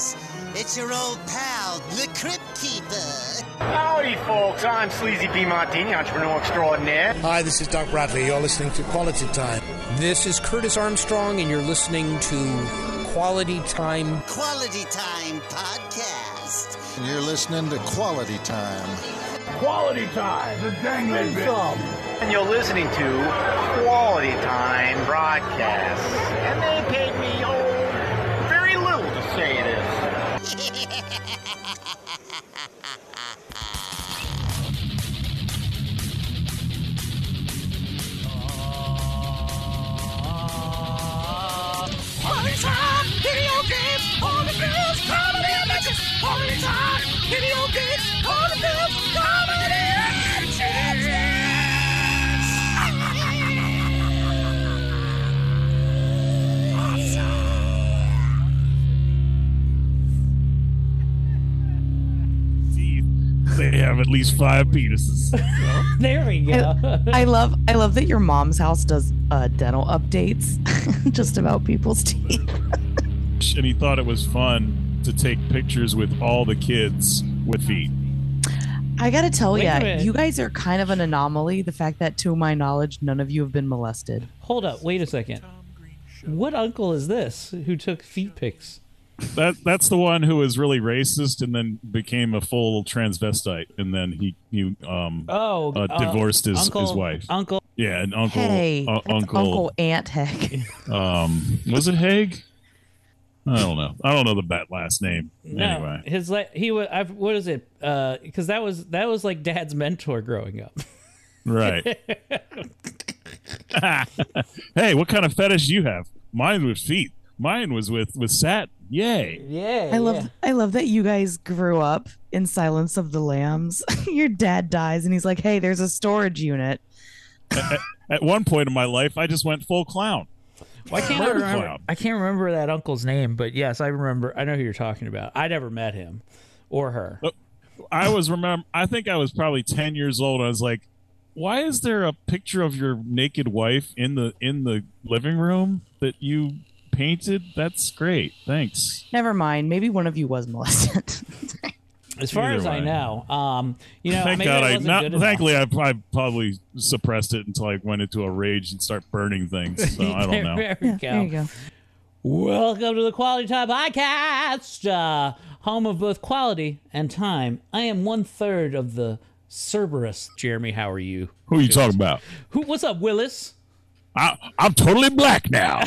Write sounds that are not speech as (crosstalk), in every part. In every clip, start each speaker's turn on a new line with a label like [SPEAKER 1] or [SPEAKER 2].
[SPEAKER 1] guys. It's your old pal, the Crypt Keeper.
[SPEAKER 2] Howdy, folks. I'm Sleazy P. Martini, entrepreneur extraordinaire.
[SPEAKER 3] Hi, this is Doc Bradley. You're listening to Quality Time.
[SPEAKER 4] This is Curtis Armstrong, and you're listening to Quality Time.
[SPEAKER 1] Quality Time Podcast.
[SPEAKER 5] And you're listening to Quality Time.
[SPEAKER 6] Quality Time. The dangling
[SPEAKER 2] And you're listening to Quality Time broadcast. And they paid
[SPEAKER 7] have at least five penises. (laughs)
[SPEAKER 8] There we go.
[SPEAKER 9] I love I love that your mom's house does uh, dental updates (laughs) just about people's teeth. (laughs)
[SPEAKER 7] and he thought it was fun to take pictures with all the kids with feet.
[SPEAKER 9] I gotta tell you, you guys are kind of an anomaly. The fact that, to my knowledge, none of you have been molested.
[SPEAKER 8] Hold up. Wait a second. What uncle is this who took feet pics?
[SPEAKER 7] That that's the one who was really racist and then became a full transvestite, and then he he um
[SPEAKER 8] Oh,
[SPEAKER 7] uh,
[SPEAKER 8] uh,
[SPEAKER 7] divorced his
[SPEAKER 8] Uncle-
[SPEAKER 7] his wife.
[SPEAKER 8] Uncle.
[SPEAKER 7] Yeah, and uncle
[SPEAKER 9] hey,
[SPEAKER 7] uh, uncle
[SPEAKER 9] Uncle Aunt Heck. (laughs)
[SPEAKER 7] um was it Haig? I don't know. I don't know the bat last name.
[SPEAKER 8] No,
[SPEAKER 7] Anyway,
[SPEAKER 8] his la- he was. I've, what is it? Uh because that was that was like Dad's mentor growing up. (laughs)
[SPEAKER 7] right. (laughs) hey, what kind of fetish do you have? Mine was feet. Mine was with with sat. Yay!
[SPEAKER 8] Yeah,
[SPEAKER 9] I love I love that you guys grew up in Silence of the Lambs. (laughs) your dad dies and he's like, "Hey, there's a storage unit."
[SPEAKER 7] at, at one point in my life, I just went full clown.
[SPEAKER 8] Why can't I remember?
[SPEAKER 7] clown.
[SPEAKER 8] I can't remember that uncle's name, but yes, I remember. I know who you're talking about. I never met him or her.
[SPEAKER 7] Oh, I was remember. I think I was probably ten years old. I was like, "Why is there a picture of your naked wife in the in the living room that you painted? That's great. Thanks."
[SPEAKER 9] Never mind. Maybe one of you was molested. (laughs)
[SPEAKER 8] As far
[SPEAKER 7] Either
[SPEAKER 8] as I know, um, you know,
[SPEAKER 7] Thank
[SPEAKER 8] maybe
[SPEAKER 7] God
[SPEAKER 8] I
[SPEAKER 7] I
[SPEAKER 8] wasn't
[SPEAKER 7] not.
[SPEAKER 8] good. (laughs)
[SPEAKER 7] Thankfully, I, I probably suppressed it until I went into a rage and start burning things. So (laughs) I don't know.
[SPEAKER 8] There we
[SPEAKER 9] Yeah,
[SPEAKER 8] go.
[SPEAKER 9] there you go.
[SPEAKER 8] Welcome to the Quality Time Podcast, uh, home of both quality and time. I am one third of the Cerberus. Jeremy, how are you?
[SPEAKER 7] Who are you talking about?
[SPEAKER 8] Who? What's up, Willis?
[SPEAKER 7] I, I'm totally black now.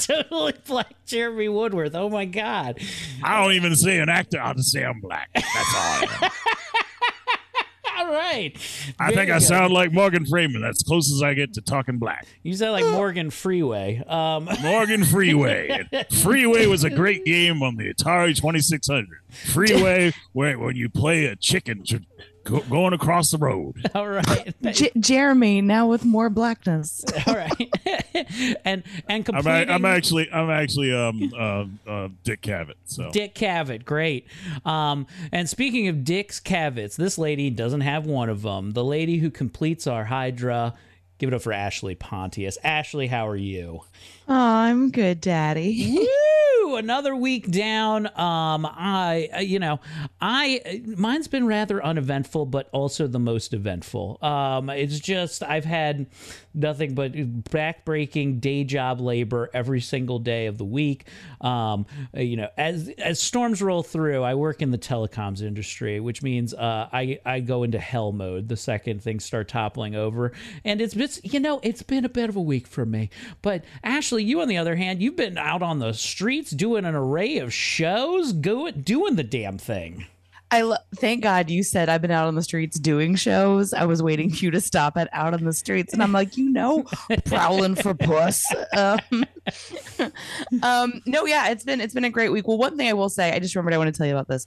[SPEAKER 7] (laughs)
[SPEAKER 8] totally black Jeremy Woodworth. Oh my God!
[SPEAKER 7] I don't even see an actor. I'll just say I'm black. That's all I. (laughs)
[SPEAKER 8] All right.
[SPEAKER 7] I
[SPEAKER 8] There
[SPEAKER 7] think I
[SPEAKER 8] go.
[SPEAKER 7] sound like Morgan Freeman. That's close as I get to talking black.
[SPEAKER 8] You sound like Morgan Freeway. Um, (laughs)
[SPEAKER 7] Morgan Freeway. Freeway was a great game on the Atari 2600. Freeway, where when you play a chicken go, going across the road. (laughs)
[SPEAKER 8] all right. (laughs)
[SPEAKER 9] J- Jeremy, now with more blackness. (laughs)
[SPEAKER 8] all right. and and
[SPEAKER 7] I'm, a, I'm actually I'm actually um uh, uh, Dick Cavett. So
[SPEAKER 8] Dick Cavett, great. Um, and speaking of Dick's Cavets, this lady doesn't have one of them. The lady who completes our Hydra. Give it up for Ashley Pontius. Ashley, how are you?
[SPEAKER 9] Oh, I'm good, Daddy.
[SPEAKER 8] Another week down. Um, I, uh, you know, I mine's been rather uneventful, but also the most eventful. Um, it's just I've had nothing but backbreaking day job labor every single day of the week. Um, you know, as as storms roll through, I work in the telecoms industry, which means uh, I I go into hell mode the second things start toppling over, and it's been you know it's been a bit of a week for me. But Ashley, you on the other hand, you've been out on the streets doing an array of shows, go doing the damn thing.
[SPEAKER 9] I lo- thank God you said I've been out on the streets doing shows. I was waiting for you to stop at out on the streets, and I'm like, you know, prowling for puss. Um, (laughs) um, no, yeah, it's been it's been a great week. Well, one thing I will say, I just remembered I want to tell you about this.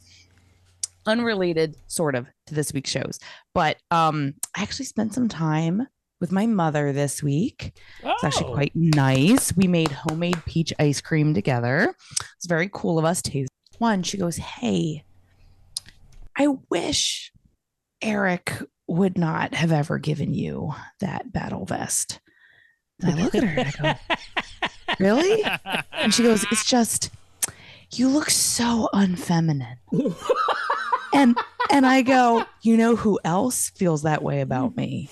[SPEAKER 9] Unrelated, sort of, to this week's shows, but um, I actually spent some time with my mother this week. It's actually
[SPEAKER 8] Oh.
[SPEAKER 9] quite nice. We made homemade peach ice cream together. It's very cool of us. Taste one. She goes, "Hey, I wish Erik would not have ever given you that battle vest." And I look at her and I go, (laughs) "Really?" And she goes, "It's just." "You look so unfeminine." (laughs) and and I go, "You know who else feels that way about me?"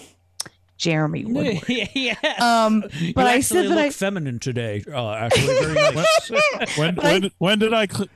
[SPEAKER 9] Jeremy (laughs) Woodworth.
[SPEAKER 8] yeah.
[SPEAKER 9] Um,
[SPEAKER 8] You
[SPEAKER 9] but I said that
[SPEAKER 8] look
[SPEAKER 9] I
[SPEAKER 8] feminine today. Uh, actually, very nice.
[SPEAKER 7] When
[SPEAKER 9] But I-
[SPEAKER 7] when when did I cl-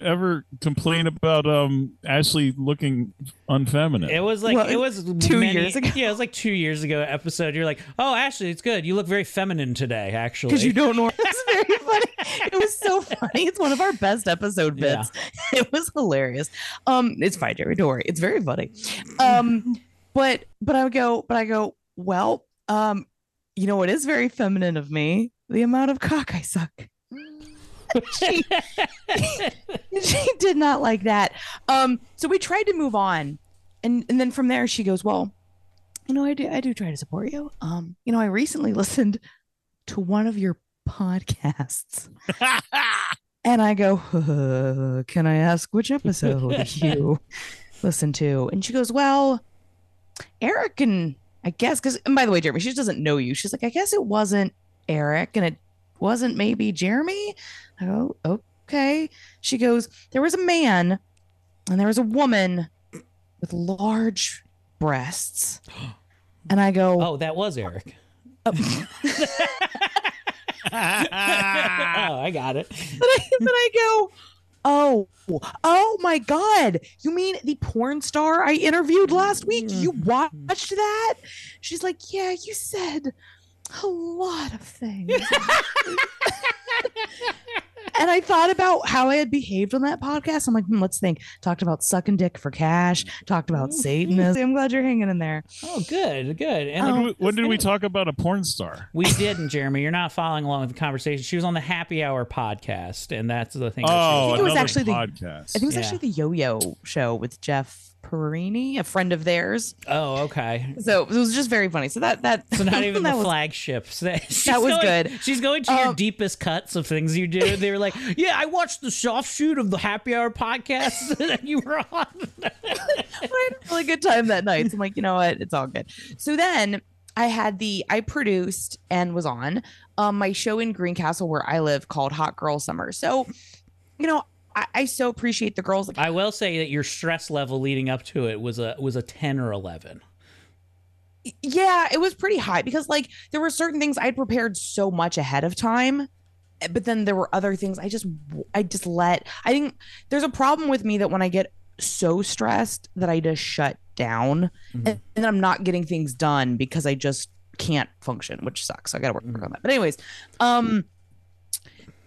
[SPEAKER 7] ever complain about um Ashley looking unfeminine?
[SPEAKER 8] It was like
[SPEAKER 9] Well,
[SPEAKER 8] it was (laughs)
[SPEAKER 9] two
[SPEAKER 8] many-
[SPEAKER 9] years ago.
[SPEAKER 8] Yeah, it was like two years ago episode. You're like, oh, Ashley, it's good. You look very feminine today. Actually,
[SPEAKER 9] because you don't know. (laughs) It's very funny. It was so funny. It's one of our best episode bits. (laughs) It was hilarious. Um, it's fine, Jerry. Don't worry. It's very funny. Um, but but I would go, but I go, well, um, you know what is very feminine of me? The amount of cock I suck. (laughs) she, (laughs) she did not like that. Um, so we tried to move on, and and then from there she goes, well, you know, I do I do try to support you. Um, you know, I recently (laughs) listened to one of your podcasts. and I go, "Uh, Can I ask which episode you listen to? And she goes, Well, Erik and I guess, because, and by the way, Jeremy, she just doesn't know you. She's like, I guess it wasn't Erik and it wasn't maybe Jeremy. I go, Okay. She goes, There was a man and there was a woman with large breasts. (gasps) And I go,
[SPEAKER 8] Oh, that was Erik. (laughs) Oh. (laughs) oh, I got it.
[SPEAKER 9] but I, but I go, oh, oh my God. You mean the porn star I interviewed last week? You mm. watched that? She's like, yeah, you said a lot of things. (laughs) and I thought about how I had behaved on that podcast. I'm like, hmm, let's think. Talked about sucking dick for cash, talked about Satanism. I'm glad you're hanging in there.
[SPEAKER 8] Oh, good, good. And
[SPEAKER 7] when, did we, when did we talk about a porn star?
[SPEAKER 8] we didn't, Jeremy. You're not following along with the conversation. She was on the Happy Hour podcast, and that's the thing. that she
[SPEAKER 7] Oh,
[SPEAKER 9] think it was
[SPEAKER 7] another
[SPEAKER 9] actually the-
[SPEAKER 7] podcast.
[SPEAKER 9] I think it was
[SPEAKER 8] Yeah.
[SPEAKER 9] actually the Yo Yo show with Jeff Perini, a friend of theirs.
[SPEAKER 8] Oh, okay.
[SPEAKER 9] So it was just very funny. So that that
[SPEAKER 8] So not even (laughs)
[SPEAKER 9] that
[SPEAKER 8] the
[SPEAKER 9] was-
[SPEAKER 8] flagships. (laughs) She's
[SPEAKER 9] That was
[SPEAKER 8] going-
[SPEAKER 9] good.
[SPEAKER 8] She's going to your
[SPEAKER 9] Um,
[SPEAKER 8] deepest cuts of things you do. They were like, "Yeah, I watched the soft shoot of the Happy Hour podcast (laughs) that you were on."
[SPEAKER 9] I had a really good time that night. So I'm like, you know what? It's all good. So then I had the I produced and was on um my show in Greencastle where I live called Hot Girl Summer. So, you know, I, I so appreciate the girls.
[SPEAKER 8] I will say that your stress level leading up to it was a was a ten or eleven.
[SPEAKER 9] yeah, it was pretty high because like there were certain things I'd prepared so much ahead of time. eh, But then there were other things I just I just let I think there's a problem with me that when I get so stressed that I just shut down and, and then I'm not getting things done because I just can't function, which sucks. So I gotta work on that. But anyways, um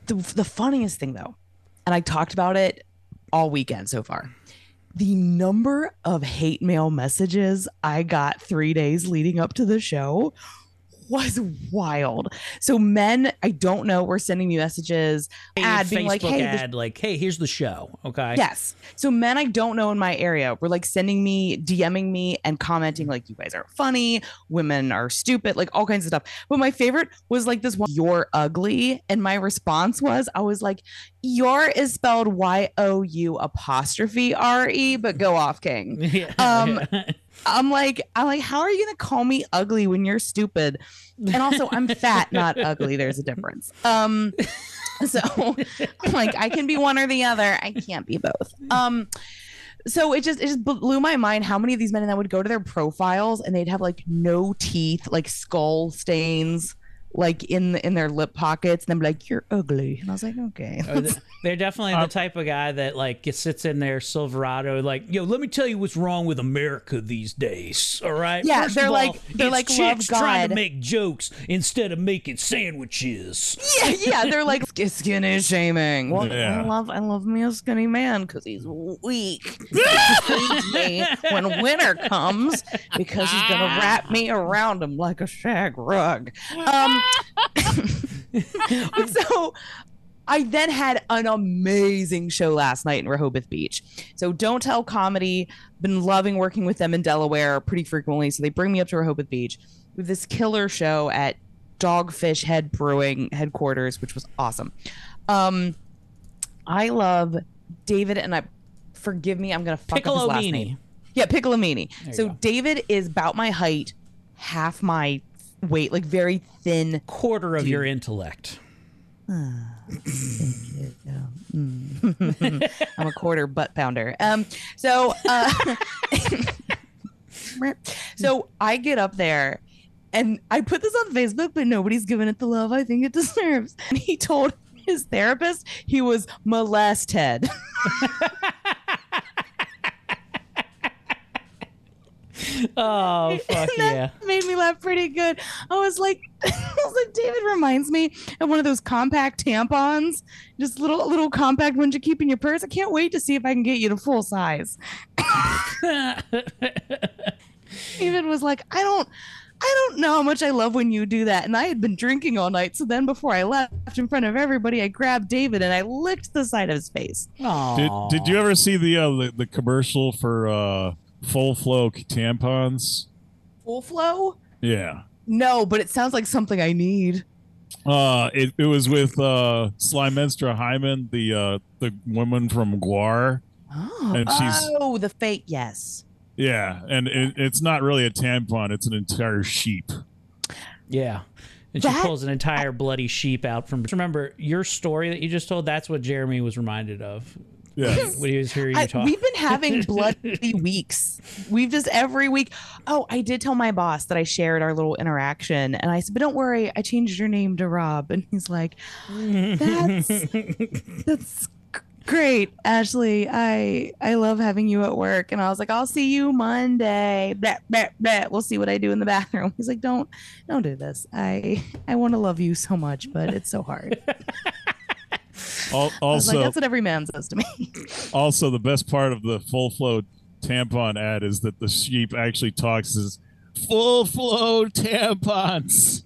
[SPEAKER 9] the the funniest thing though, and I talked about it all weekend so far. The number of hate mail messages I got three days leading up to the show was wild. So men, I don't know, were sending me messages, ad being
[SPEAKER 8] Facebook
[SPEAKER 9] like, "Hey, this-
[SPEAKER 8] ad, like, "Hey, here's the show." Okay.
[SPEAKER 9] Yes. So men I don't know in my area were like sending me, DMing me, and commenting like, "You guys are funny. Women are stupid." Like all kinds of stuff. But my favorite was like this one, "You're ugly," and my response was, I was like, "Your is spelled Y O U apostrophe R E, but go off, King." (laughs)
[SPEAKER 8] Yeah.
[SPEAKER 9] Um, I'm like, I'm like, how are you gonna call me ugly when you're stupid? And also, I'm fat, not (laughs) ugly. There's a difference. Um, so I'm like, I can be one or the other. I can't be both. Um, so it just it just blew my mind how many of these men and I would go to their profiles and they'd have like no teeth, like skull stains, like in in their lip pockets, and then be like, "You're ugly," and I was like, "Okay." (laughs)
[SPEAKER 8] They're definitely
[SPEAKER 9] Uh,
[SPEAKER 8] the type of guy that like sits in their Silverado, like, yo, let me tell you what's wrong with America these days. All right,
[SPEAKER 9] Yeah,
[SPEAKER 8] First
[SPEAKER 9] they're
[SPEAKER 8] of
[SPEAKER 9] like- they're
[SPEAKER 8] it's
[SPEAKER 9] like,
[SPEAKER 8] chicks
[SPEAKER 9] love
[SPEAKER 8] trying to make jokes instead of making sandwiches.
[SPEAKER 9] yeah, yeah, they're like sk- skinny shaming. Well,
[SPEAKER 7] Yeah.
[SPEAKER 9] I love I love me a skinny man because he's weak. (laughs) Me when winter comes because he's gonna wrap me around him like a shag rug. Um, (laughs) so I then had an amazing show last night in Rehoboth Beach. So don't tell comedy. Been loving working with them in Delaware pretty frequently. So they bring me up to Rehoboth Beach with this killer show at Dogfish Head Brewing headquarters, which was awesome. Um, I love David, and I forgive me, I'm gonna fuck up his last
[SPEAKER 8] Piccolomini.
[SPEAKER 9] name. Yeah, Piccolomini. So. David is about my height, half my weight, like very thin.
[SPEAKER 8] Quarter of your intellect.
[SPEAKER 9] Mm. (sighs) I'm a quarter butt pounder. Um, so, uh, (laughs) so I get up there and I put this on Facebook, but nobody's giving it the love I think it deserves. And he told his therapist he was molested. (laughs) (laughs)
[SPEAKER 8] oh fuck yeah!
[SPEAKER 9] made me laugh pretty good. I was like, (laughs) I was like, David reminds me of one of those compact tampons, just little little compact ones you keep in your purse. I can't wait to see if I can get you to full size. (laughs) David was like, I don't. I don't know how much I love when you do that. And I had been drinking all night. So then before I left in front of everybody, I grabbed David and I licked the side of his face.
[SPEAKER 7] Did, did you ever see the, uh, the the commercial for uh, full flow tampons?
[SPEAKER 9] Full flow?
[SPEAKER 7] Yeah.
[SPEAKER 9] No, but it sounds like something I need.
[SPEAKER 7] Uh, it, it was with uh, Slymenstra Hymen, the uh, the woman from GWAR,
[SPEAKER 9] Oh,
[SPEAKER 7] and she's
[SPEAKER 9] oh the fake, yes.
[SPEAKER 7] yeah, and it, it's not really a tampon; it's an entire sheep.
[SPEAKER 8] Yeah. And she
[SPEAKER 9] That-
[SPEAKER 8] pulls an entire bloody sheep out from. Remember your story that you just told? That's what Jeremy was reminded of.
[SPEAKER 7] Yeah.
[SPEAKER 8] when he was hearing you
[SPEAKER 9] I,
[SPEAKER 8] talk.
[SPEAKER 9] we've been having (laughs) bloody weeks. We've just every week. Oh, I did tell my boss that I shared our little interaction, and I said, "But don't worry, I changed your name to Rob." And he's like, "That's (laughs) that's great, Ashley. I I love having you at work." And I was like, "I'll see you Monday." Blah, blah, blah. We'll see what I do in the (laughs) bathroom. He's like, "Don't don't do this. I I want to love you so much, but it's so hard."
[SPEAKER 7] Al-
[SPEAKER 9] I like,
[SPEAKER 7] Also,
[SPEAKER 9] "That's what every man says to me." (laughs)
[SPEAKER 7] also the best part of the full flow tampon ad is that the sheep actually talks as full flow tampons,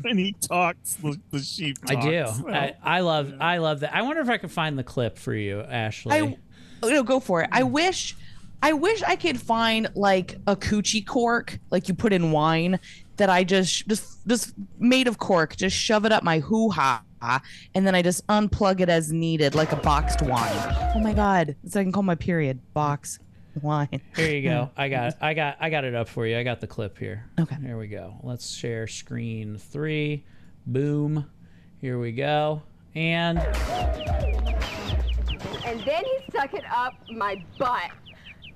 [SPEAKER 7] (laughs) and he talks. The, the sheep.
[SPEAKER 8] I do.
[SPEAKER 7] talks.
[SPEAKER 8] I, I love. I love that. I wonder if I can find the clip for you, Ashley.
[SPEAKER 9] I oh, no, go for it. I wish I wish I could find like a coochie cork, like you put in wine, that I just just just made of cork, just shove it up my hoo ha, and then I just unplug it as needed, like a boxed wine. Oh my god, so I can call my period box wine.
[SPEAKER 8] Here you go. (laughs) I got. I got. I got it up for you. I got the clip here.
[SPEAKER 9] Okay.
[SPEAKER 8] Here we go. Let's share screen three. Boom. Here we go. And
[SPEAKER 10] And then he stuck it up my butt.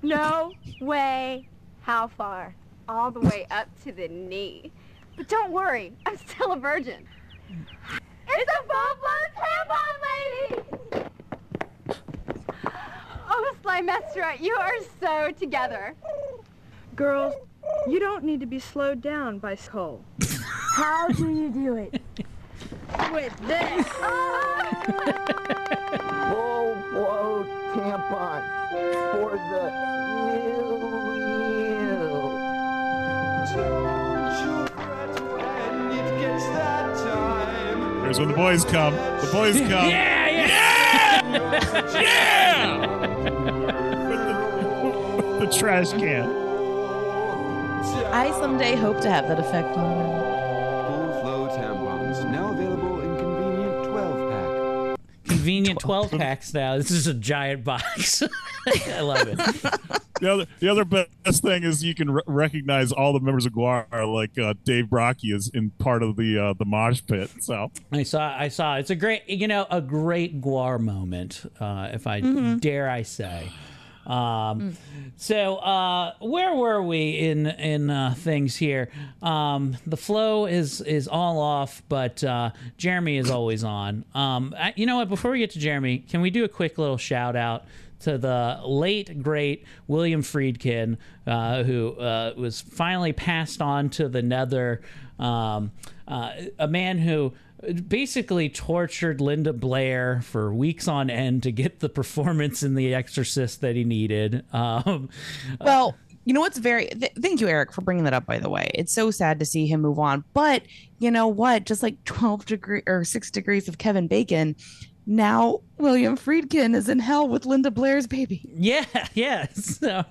[SPEAKER 10] No way. How far? All the way up to the knee. But don't worry, I'm still a virgin. It's a full-blown tampon lady! Oh, Slymenstra, you are so together.
[SPEAKER 11] Girls, you don't need to be slowed down by Cole. (laughs)
[SPEAKER 10] How do you do it?
[SPEAKER 11] With this. (laughs)
[SPEAKER 2] Full flow tampon for the
[SPEAKER 7] Here's when the boys come. The boys (laughs) come.
[SPEAKER 8] yeah,
[SPEAKER 7] yeah, yeah. (laughs) the trash can.
[SPEAKER 9] I someday hope to have that effect on her.
[SPEAKER 12] Full flow tampons now available in convenient 12 pack.
[SPEAKER 8] convenient twelve packs now. This is a giant box. (laughs) I love it.
[SPEAKER 7] The other, the other best thing is you can re- recognize all the members of GWAR, like uh, Dave Brockie is in part of the uh, the mosh pit. So
[SPEAKER 8] I saw. I saw. It's a great, you know, a great GWAR moment, uh, if I
[SPEAKER 9] Mhm.
[SPEAKER 8] dare I say. Um, So uh, where were we in in uh, things here? Um, the flow is is all off, but uh, Jeremy is always on. Um, I, you know what? Before we get to Jeremy, can we do a quick little shout out? To the late great William Friedkin, uh, who uh, was finally passed on to the nether, um, uh, a man who basically tortured Linda Blair for weeks on end to get the performance in The Exorcist that he needed. Um,
[SPEAKER 9] Well, you know what's very th- thank you Erik for bringing that up by the way. It's so sad to see him move on, but you know what? Just like 12 degree or 6 degrees of Kevin Bacon, now William Friedkin is in hell with Linda Blair's baby.
[SPEAKER 8] Yeah, (laughs) yeah. So,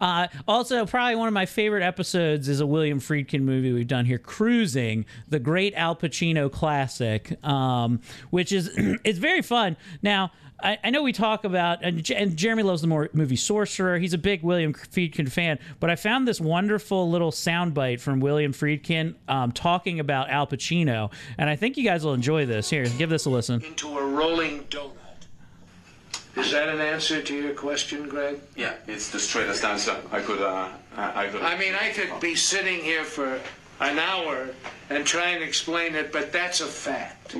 [SPEAKER 8] uh, also, probably one of my favorite episodes is a William Friedkin movie we've done here, Cruising, the great Al Pacino classic, um, which is (clears throat) it's very fun. Now, I, I know we talk about and, J- and Jeremy loves the more movie Sorcerer. He's a big William Friedkin fan, but I found this wonderful little soundbite from William Friedkin um, talking about Al Pacino, and I think you guys will enjoy this. Here, give this a listen.
[SPEAKER 13] into a rolling donut. Is that an answer to your question, Greg?
[SPEAKER 14] Yeah, it's the straightest answer I could. Uh, I I could.
[SPEAKER 13] I mean, I could be sitting here for an hour and try and explain it, but that's a fact.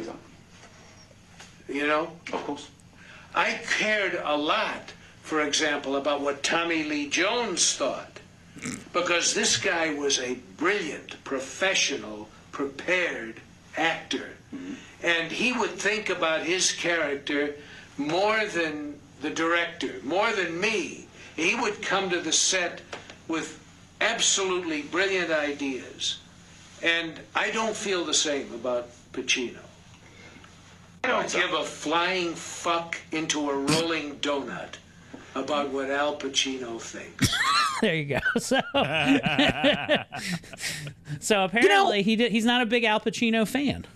[SPEAKER 13] You know?
[SPEAKER 14] Of course.
[SPEAKER 13] I cared a lot, for example, about what Tommy Lee Jones thought. Because this guy was a brilliant, professional, prepared actor. And he would think about his character more than the director, more than me. He would come to the set with absolutely brilliant ideas. And I don't feel the same about Pacino. I don't give a flying fuck into a rolling donut about what Al Pacino thinks. (laughs)
[SPEAKER 8] there you go. (laughs) So, (laughs) so apparently he did, he's not a big Al Pacino fan.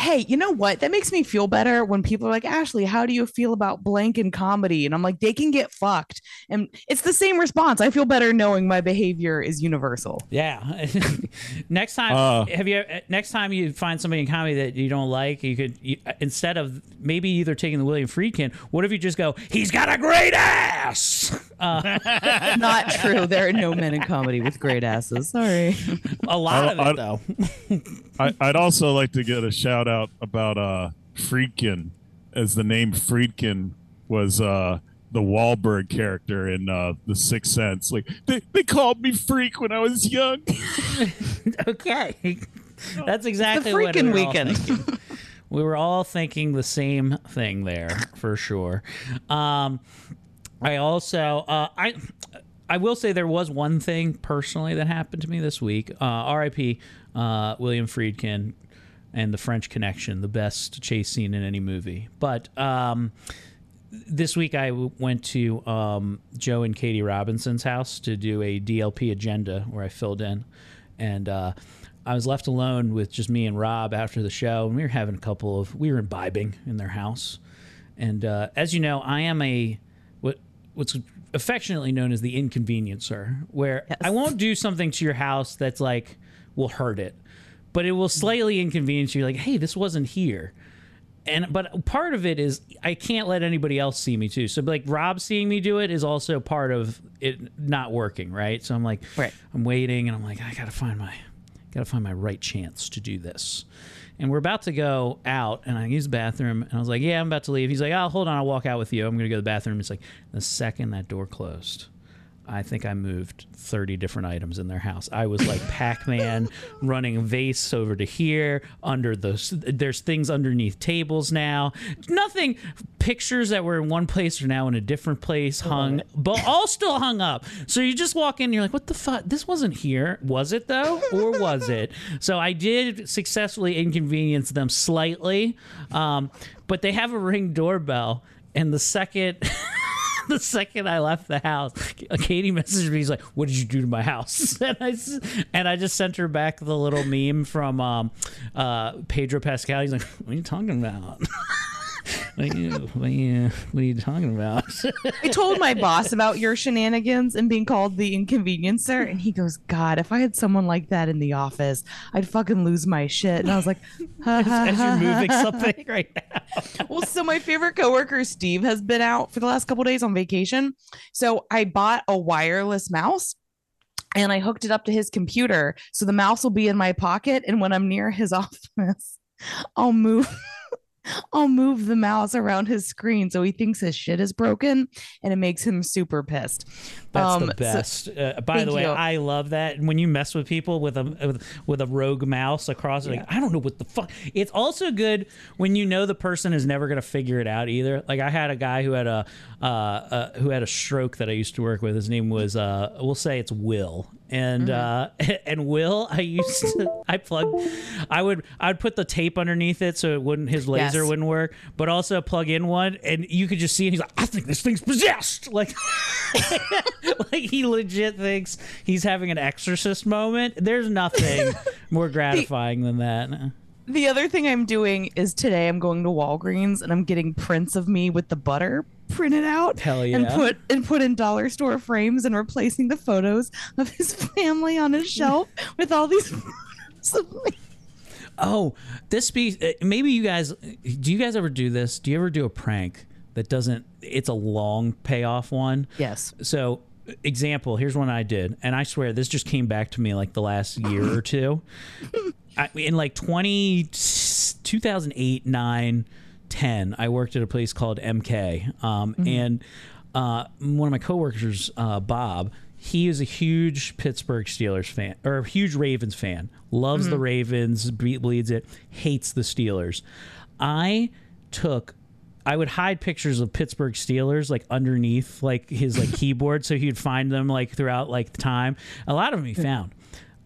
[SPEAKER 9] Hey, you know what? That makes me feel better when people are like, Ashley, how do you feel about blank in comedy? And I'm like, they can get fucked. And it's the same response. I feel better knowing my behavior is universal.
[SPEAKER 8] Yeah. (laughs) next time,
[SPEAKER 9] Uh.
[SPEAKER 8] have you? Next time you find somebody in comedy that you don't like, you could you, instead of maybe either taking the William Friedkin, what if you just go, he's got a great ass. Uh, (laughs)
[SPEAKER 9] Not true. There are no men in comedy with great asses. Sorry.
[SPEAKER 8] A lot of
[SPEAKER 7] I-
[SPEAKER 8] it though.
[SPEAKER 7] I, I'd also like to get a shout out about uh, Friedkin, as the name Friedkin was uh, the Wahlberg character in uh, The Sixth Sense. Like they, they called me freak when I was young. (laughs)
[SPEAKER 8] okay, that's exactly
[SPEAKER 9] The
[SPEAKER 8] what we
[SPEAKER 9] freaking
[SPEAKER 8] were all
[SPEAKER 9] weekend.
[SPEAKER 8] thinking. we were all thinking the same thing there for sure. Um, I also uh, I. I will say there was one thing personally that happened to me this week. Uh, R.I.P. Uh, William Friedkin and the French Connection, the best chase scene in any movie. But um, this week I w- went to um, Joe and Katie Robinson's house to do a DLP agenda where I filled in, and uh, I was left alone with just me and Rob after the show, and we were having a couple of we were imbibing in their house, and uh, as you know, I am a what what's affectionately known as the inconveniencer, where I won't do something to your house that's like will hurt it, but it will slightly inconvenience you. Like, hey, this wasn't here and but part of it is I can't let anybody else see me too. So like Rob seeing me do it is also part of it not working, right? So I'm like, right. I'm waiting, and I'm like, I gotta find my, gotta find my right chance to do this. And we're about to go out, and I use the bathroom, and I was like, Yeah, I'm about to leave. He's like, Oh, hold on, I'll walk out with you. I'm gonna go to the bathroom. It's like the second that door closed. I think I moved 30 different items in their house. I was like Pac Man (laughs) running a vase over to here. Under the there's things underneath tables now. Nothing. Pictures that were in one place are now in a different place, hung, but all still hung up. So you just walk in, and you're like, what the fuck? This wasn't here, was it though, or was it? (laughs) So I did successfully inconvenience them slightly, um, but they have a ring doorbell, and the second. (laughs) the second I left the house, Katie messaged me. He's like, "What did you do to my house?" (laughs) And I and I just sent her back the little meme from um, uh, Pedro Pascal. He's like, "What are you talking about? (laughs) what, are you, what, you, what are you talking about?"
[SPEAKER 9] I told my boss about your shenanigans and being called the inconveniencer, and he goes, "God, if I had someone like that in the office, I'd fucking lose my shit." And I was like, (laughs) ha, ha,
[SPEAKER 8] As
[SPEAKER 9] ha,
[SPEAKER 8] you're moving something (laughs) right now.
[SPEAKER 9] well, so my favorite coworker Steve has been out for the last couple days on vacation. So I bought a wireless mouse and I hooked it up to his computer. So the mouse will be in my pocket. And when I'm near his (laughs) office, I'll move. I'll move the mouse around his screen so he thinks his shit is broken and it makes him super pissed.
[SPEAKER 8] That's
[SPEAKER 9] Um,
[SPEAKER 8] the
[SPEAKER 9] so-
[SPEAKER 8] best. uh, by the way,
[SPEAKER 9] you.
[SPEAKER 8] I love that. And when you mess with people with a with, with a rogue mouse across, like I don't know what the fuck. It's also good when you know the person is never gonna figure it out either. Like I had a guy who had a uh, uh, who had a stroke that I used to work with. His name was uh, we'll say it's Will. And uh, (laughs) and Will, I used to I plugged, I would I'd put the tape underneath it so it wouldn't his laser
[SPEAKER 9] Yes.
[SPEAKER 8] wouldn't work, but also plug in one, and you could just see it. He's like, I think this thing's possessed. Like (laughs) (laughs) like he legit thinks he's having an exorcist moment. There's nothing (laughs) more gratifying than that.
[SPEAKER 9] The other thing I'm doing is today I'm going to Walgreens and I'm getting prints of me with the butter printed out
[SPEAKER 8] Hell yeah.
[SPEAKER 9] and put and put in dollar store frames and replacing the photos of his family on his shelf with all these photos of me.
[SPEAKER 8] Oh, this be uh, maybe you guys. Do you guys ever do this? Do you ever do a prank that doesn't. It's a long payoff one.
[SPEAKER 9] Yes.
[SPEAKER 8] So, example, here's one I did, and I swear this just came back to me like the last year or two. I, in like 20, 2008, 9, 10, I worked at a place called MK. Um,
[SPEAKER 9] Mhm.
[SPEAKER 8] And uh, one of my coworkers, uh, Bob, he is a huge Pittsburgh Steelers fan or a huge Ravens fan. Loves the
[SPEAKER 9] Mhm.
[SPEAKER 8] Ravens, ble- bleeds it, hates the Steelers. I took I would hide pictures of Pittsburgh Steelers like underneath like his like (laughs) keyboard so he'd find them like throughout like the time. A lot of them he found.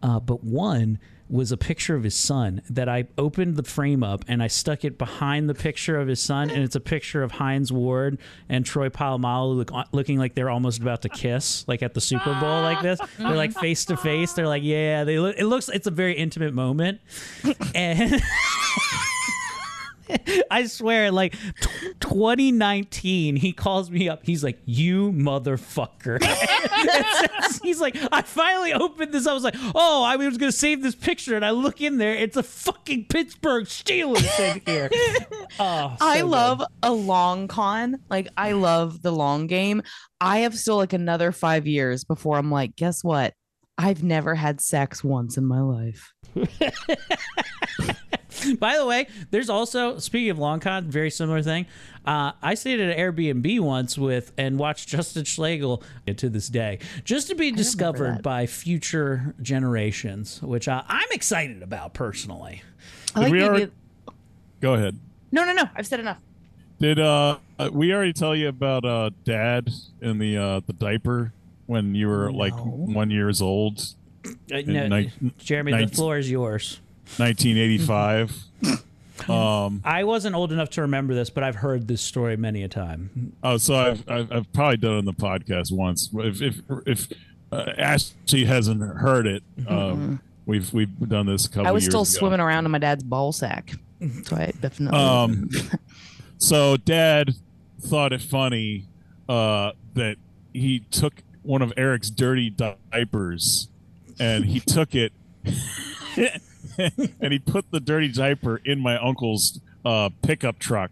[SPEAKER 8] Uh, but one was a picture of his son that I opened the frame up and I stuck it behind the picture of his son and it's a picture of Hines Ward and Troy Polamalu look, looking like they're almost about to kiss like at the Super Bowl like this. They're like face to face. They're like, yeah, they look it looks it's a very intimate moment. (laughs) And (laughs) (laughs) I swear, like t- 2019, he calls me up. He's like, "You motherfucker." (laughs) Says- he's like, "I finally opened this. I was like, oh, I was gonna save this picture, and I look in there. It's a fucking Pittsburgh Steelers in here." (laughs) Oh,
[SPEAKER 9] I love
[SPEAKER 8] good.
[SPEAKER 9] a long con. Like I love the long game. I have still like another five years before I'm like, guess what? I've never had sex once in my life. (laughs)
[SPEAKER 8] By the way, there's also speaking of long con, very similar thing. Uh, I stayed at an Airbnb once with and watched Justin Schlegel (laughs) to this day, just to be discovered by future generations, which uh, I'm excited about personally.
[SPEAKER 9] I like
[SPEAKER 7] we
[SPEAKER 9] the
[SPEAKER 7] already-
[SPEAKER 9] idea-
[SPEAKER 7] Go ahead.
[SPEAKER 9] No, no, no. I've said enough.
[SPEAKER 7] Did uh uh, we already tell you about uh dad in the uh the diaper when you were like one years old?
[SPEAKER 8] Uh, no,
[SPEAKER 7] ni-
[SPEAKER 8] Jeremy,
[SPEAKER 7] nine-
[SPEAKER 8] the floor is yours.
[SPEAKER 7] 1985. um
[SPEAKER 8] I wasn't old enough to remember this, but I've heard this story many a time.
[SPEAKER 7] oh so I've, I've I've probably done it on the podcast once. If if if uh, Ashley hasn't heard it, um we've we've done this a couple
[SPEAKER 9] I was
[SPEAKER 7] years
[SPEAKER 9] still
[SPEAKER 7] ago.
[SPEAKER 9] swimming around in my dad's ball sack. So I definitely.
[SPEAKER 7] Um, (laughs) so dad thought it funny uh, that he took one of Erik's dirty diapers and he took it (laughs) (laughs) and he put the dirty diaper in my uncle's uh, pickup truck.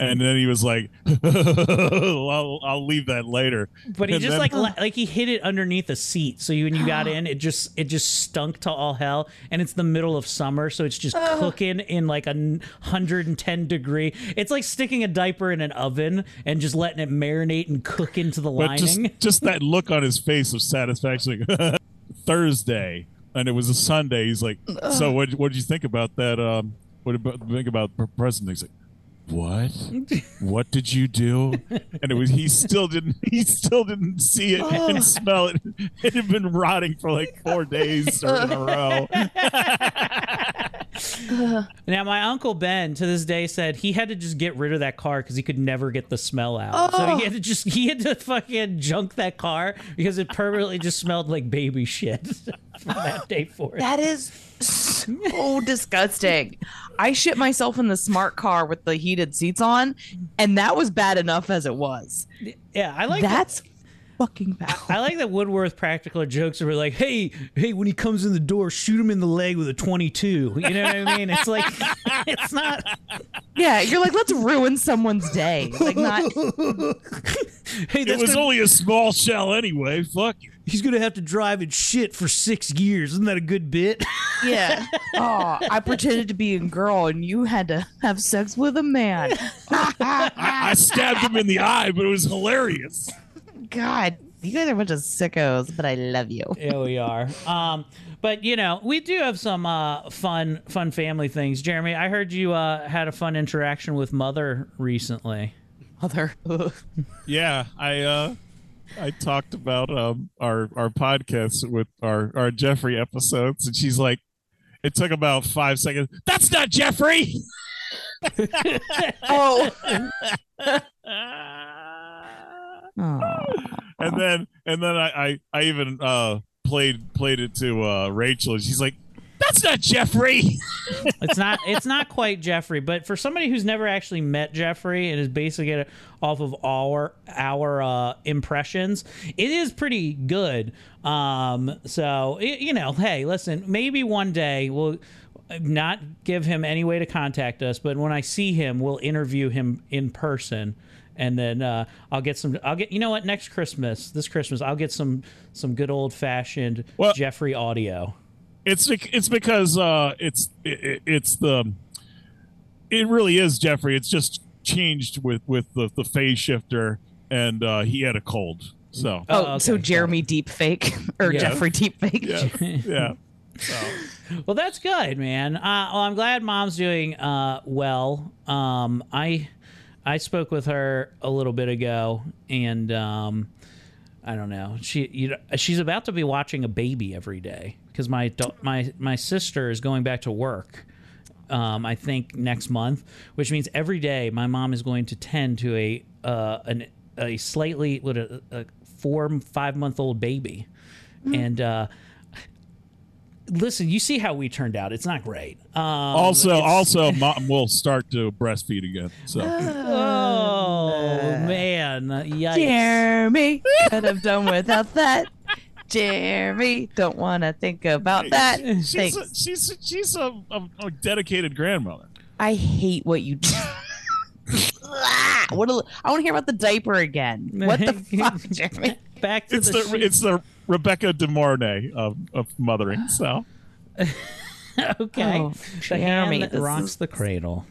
[SPEAKER 7] And then he was like, (laughs) I'll, I'll leave that later.
[SPEAKER 8] But he
[SPEAKER 7] And
[SPEAKER 8] just
[SPEAKER 7] then-
[SPEAKER 8] like la- like he hid it underneath a seat, so you, when you got (gasps) in, it just it just stunk to all hell. And it's the middle of summer, so it's just cooking in like a 110 degree. It's like sticking a diaper in an oven and just letting it marinate and cook into the
[SPEAKER 7] But just,
[SPEAKER 8] lining.
[SPEAKER 7] just that look on his face of satisfaction. (laughs) Thursday, and it was a Sunday. He's like, "So what? What did you think about that? Um, what about think about the president?" He's like, "What? (laughs) what did you do?" And it was he still didn't he still didn't see it and smell it. It had been rotting for like four days (laughs) in a row. (laughs) (laughs)
[SPEAKER 8] Now, my uncle Ben to this day said he had to just get rid of that car because he could never get the smell out. So
[SPEAKER 9] Oh.
[SPEAKER 8] he had to oh. just he had to fucking junk that car because it permanently just smelled like baby shit (laughs) from that day forward.
[SPEAKER 9] That is so disgusting. I shit myself in the smart car with the heated seats on, and that was bad enough as it was.
[SPEAKER 8] Yeah, I like
[SPEAKER 9] that's fucking bad.
[SPEAKER 8] I like that Woodworth practical jokes were like, "Hey, hey, when he comes in the door, shoot him in the leg with a 22." You know what I mean? It's like (laughs) it's not. (laughs)
[SPEAKER 9] Yeah, you're like, let's ruin someone's day. Like not. (laughs)
[SPEAKER 8] Hey,
[SPEAKER 7] It was
[SPEAKER 8] gonna-
[SPEAKER 7] only a small shell anyway. Fuck. you.
[SPEAKER 8] He's gonna have to drive and shit for six years. Isn't that a good bit?
[SPEAKER 9] Yeah. Oh, I pretended to be a girl, and you had to have sex with a man.
[SPEAKER 7] I, I stabbed him in the eye, but it was hilarious.
[SPEAKER 9] God, you guys are a bunch of sickos, but I love you.
[SPEAKER 8] yeah, we are. Um, but you know, we do have some uh, fun, fun family things. Jeremy, I heard you uh, had a fun interaction with Mother recently.
[SPEAKER 9] Mother.
[SPEAKER 7] Yeah, I uh I talked about um our our podcast with our our Jeffrey episodes and she's like it took about 5 seconds. That's not Jeffrey.
[SPEAKER 9] oh.
[SPEAKER 7] And then and then I I, I even uh played played it to uh Rachel and she's like that's not Jeffrey. (laughs)
[SPEAKER 8] It's not. It's not quite Jeffrey, but for somebody who's never actually met Jeffrey and is basing it off of our our uh, impressions, it is pretty good. Um, so it, you know, hey, listen, maybe one day we'll. not give him any way to contact us, but when I see him, we'll interview him in person. And then uh, I'll get some. I'll get. You know what? Next Christmas, this Christmas, I'll get some some good old fashioned Jeffrey audio.
[SPEAKER 7] It's bec- it's because uh, it's it, it's the it really is Jeffrey. It's just changed with with the the phase shifter, and uh, he had a cold. So
[SPEAKER 9] Oh, so Jeremy deep fake (laughs) or
[SPEAKER 8] Yeah.
[SPEAKER 9] Jeffrey deep fake.
[SPEAKER 7] yeah. (laughs)
[SPEAKER 8] Well, that's good, man. Uh, well, I'm glad mom's doing uh, well. Um, I I spoke with her a little bit ago, and um, I don't know. She you know, she's about to be watching a baby every day because my my my sister is going back to work. Um, I think next month, which means every day my mom is going to tend to a uh, an, a slightly what a, a four five month old baby, and. Uh, Listen, you see how we turned out. It's not great. Um,
[SPEAKER 7] also, also, (laughs) mom will start to breastfeed again. So (laughs)
[SPEAKER 8] Oh man, yikes!
[SPEAKER 9] Jeremy (laughs) could have done without that. Jeremy, don't want to think about that.
[SPEAKER 7] she's
[SPEAKER 9] Thanks.
[SPEAKER 7] a, she's she's a, a, a dedicated grandmother.
[SPEAKER 9] I hate what you do. What a, I want to hear about the diaper again. What the fuck, Jeremy?
[SPEAKER 8] Back to
[SPEAKER 7] It's
[SPEAKER 8] the,
[SPEAKER 7] the,
[SPEAKER 8] sheet.
[SPEAKER 7] it's the Rebecca De Mornay of, of mothering. So (laughs)
[SPEAKER 8] okay.
[SPEAKER 9] Oh,
[SPEAKER 8] the
[SPEAKER 9] Jeremy,
[SPEAKER 8] hand that rocks
[SPEAKER 9] is-
[SPEAKER 8] the cradle.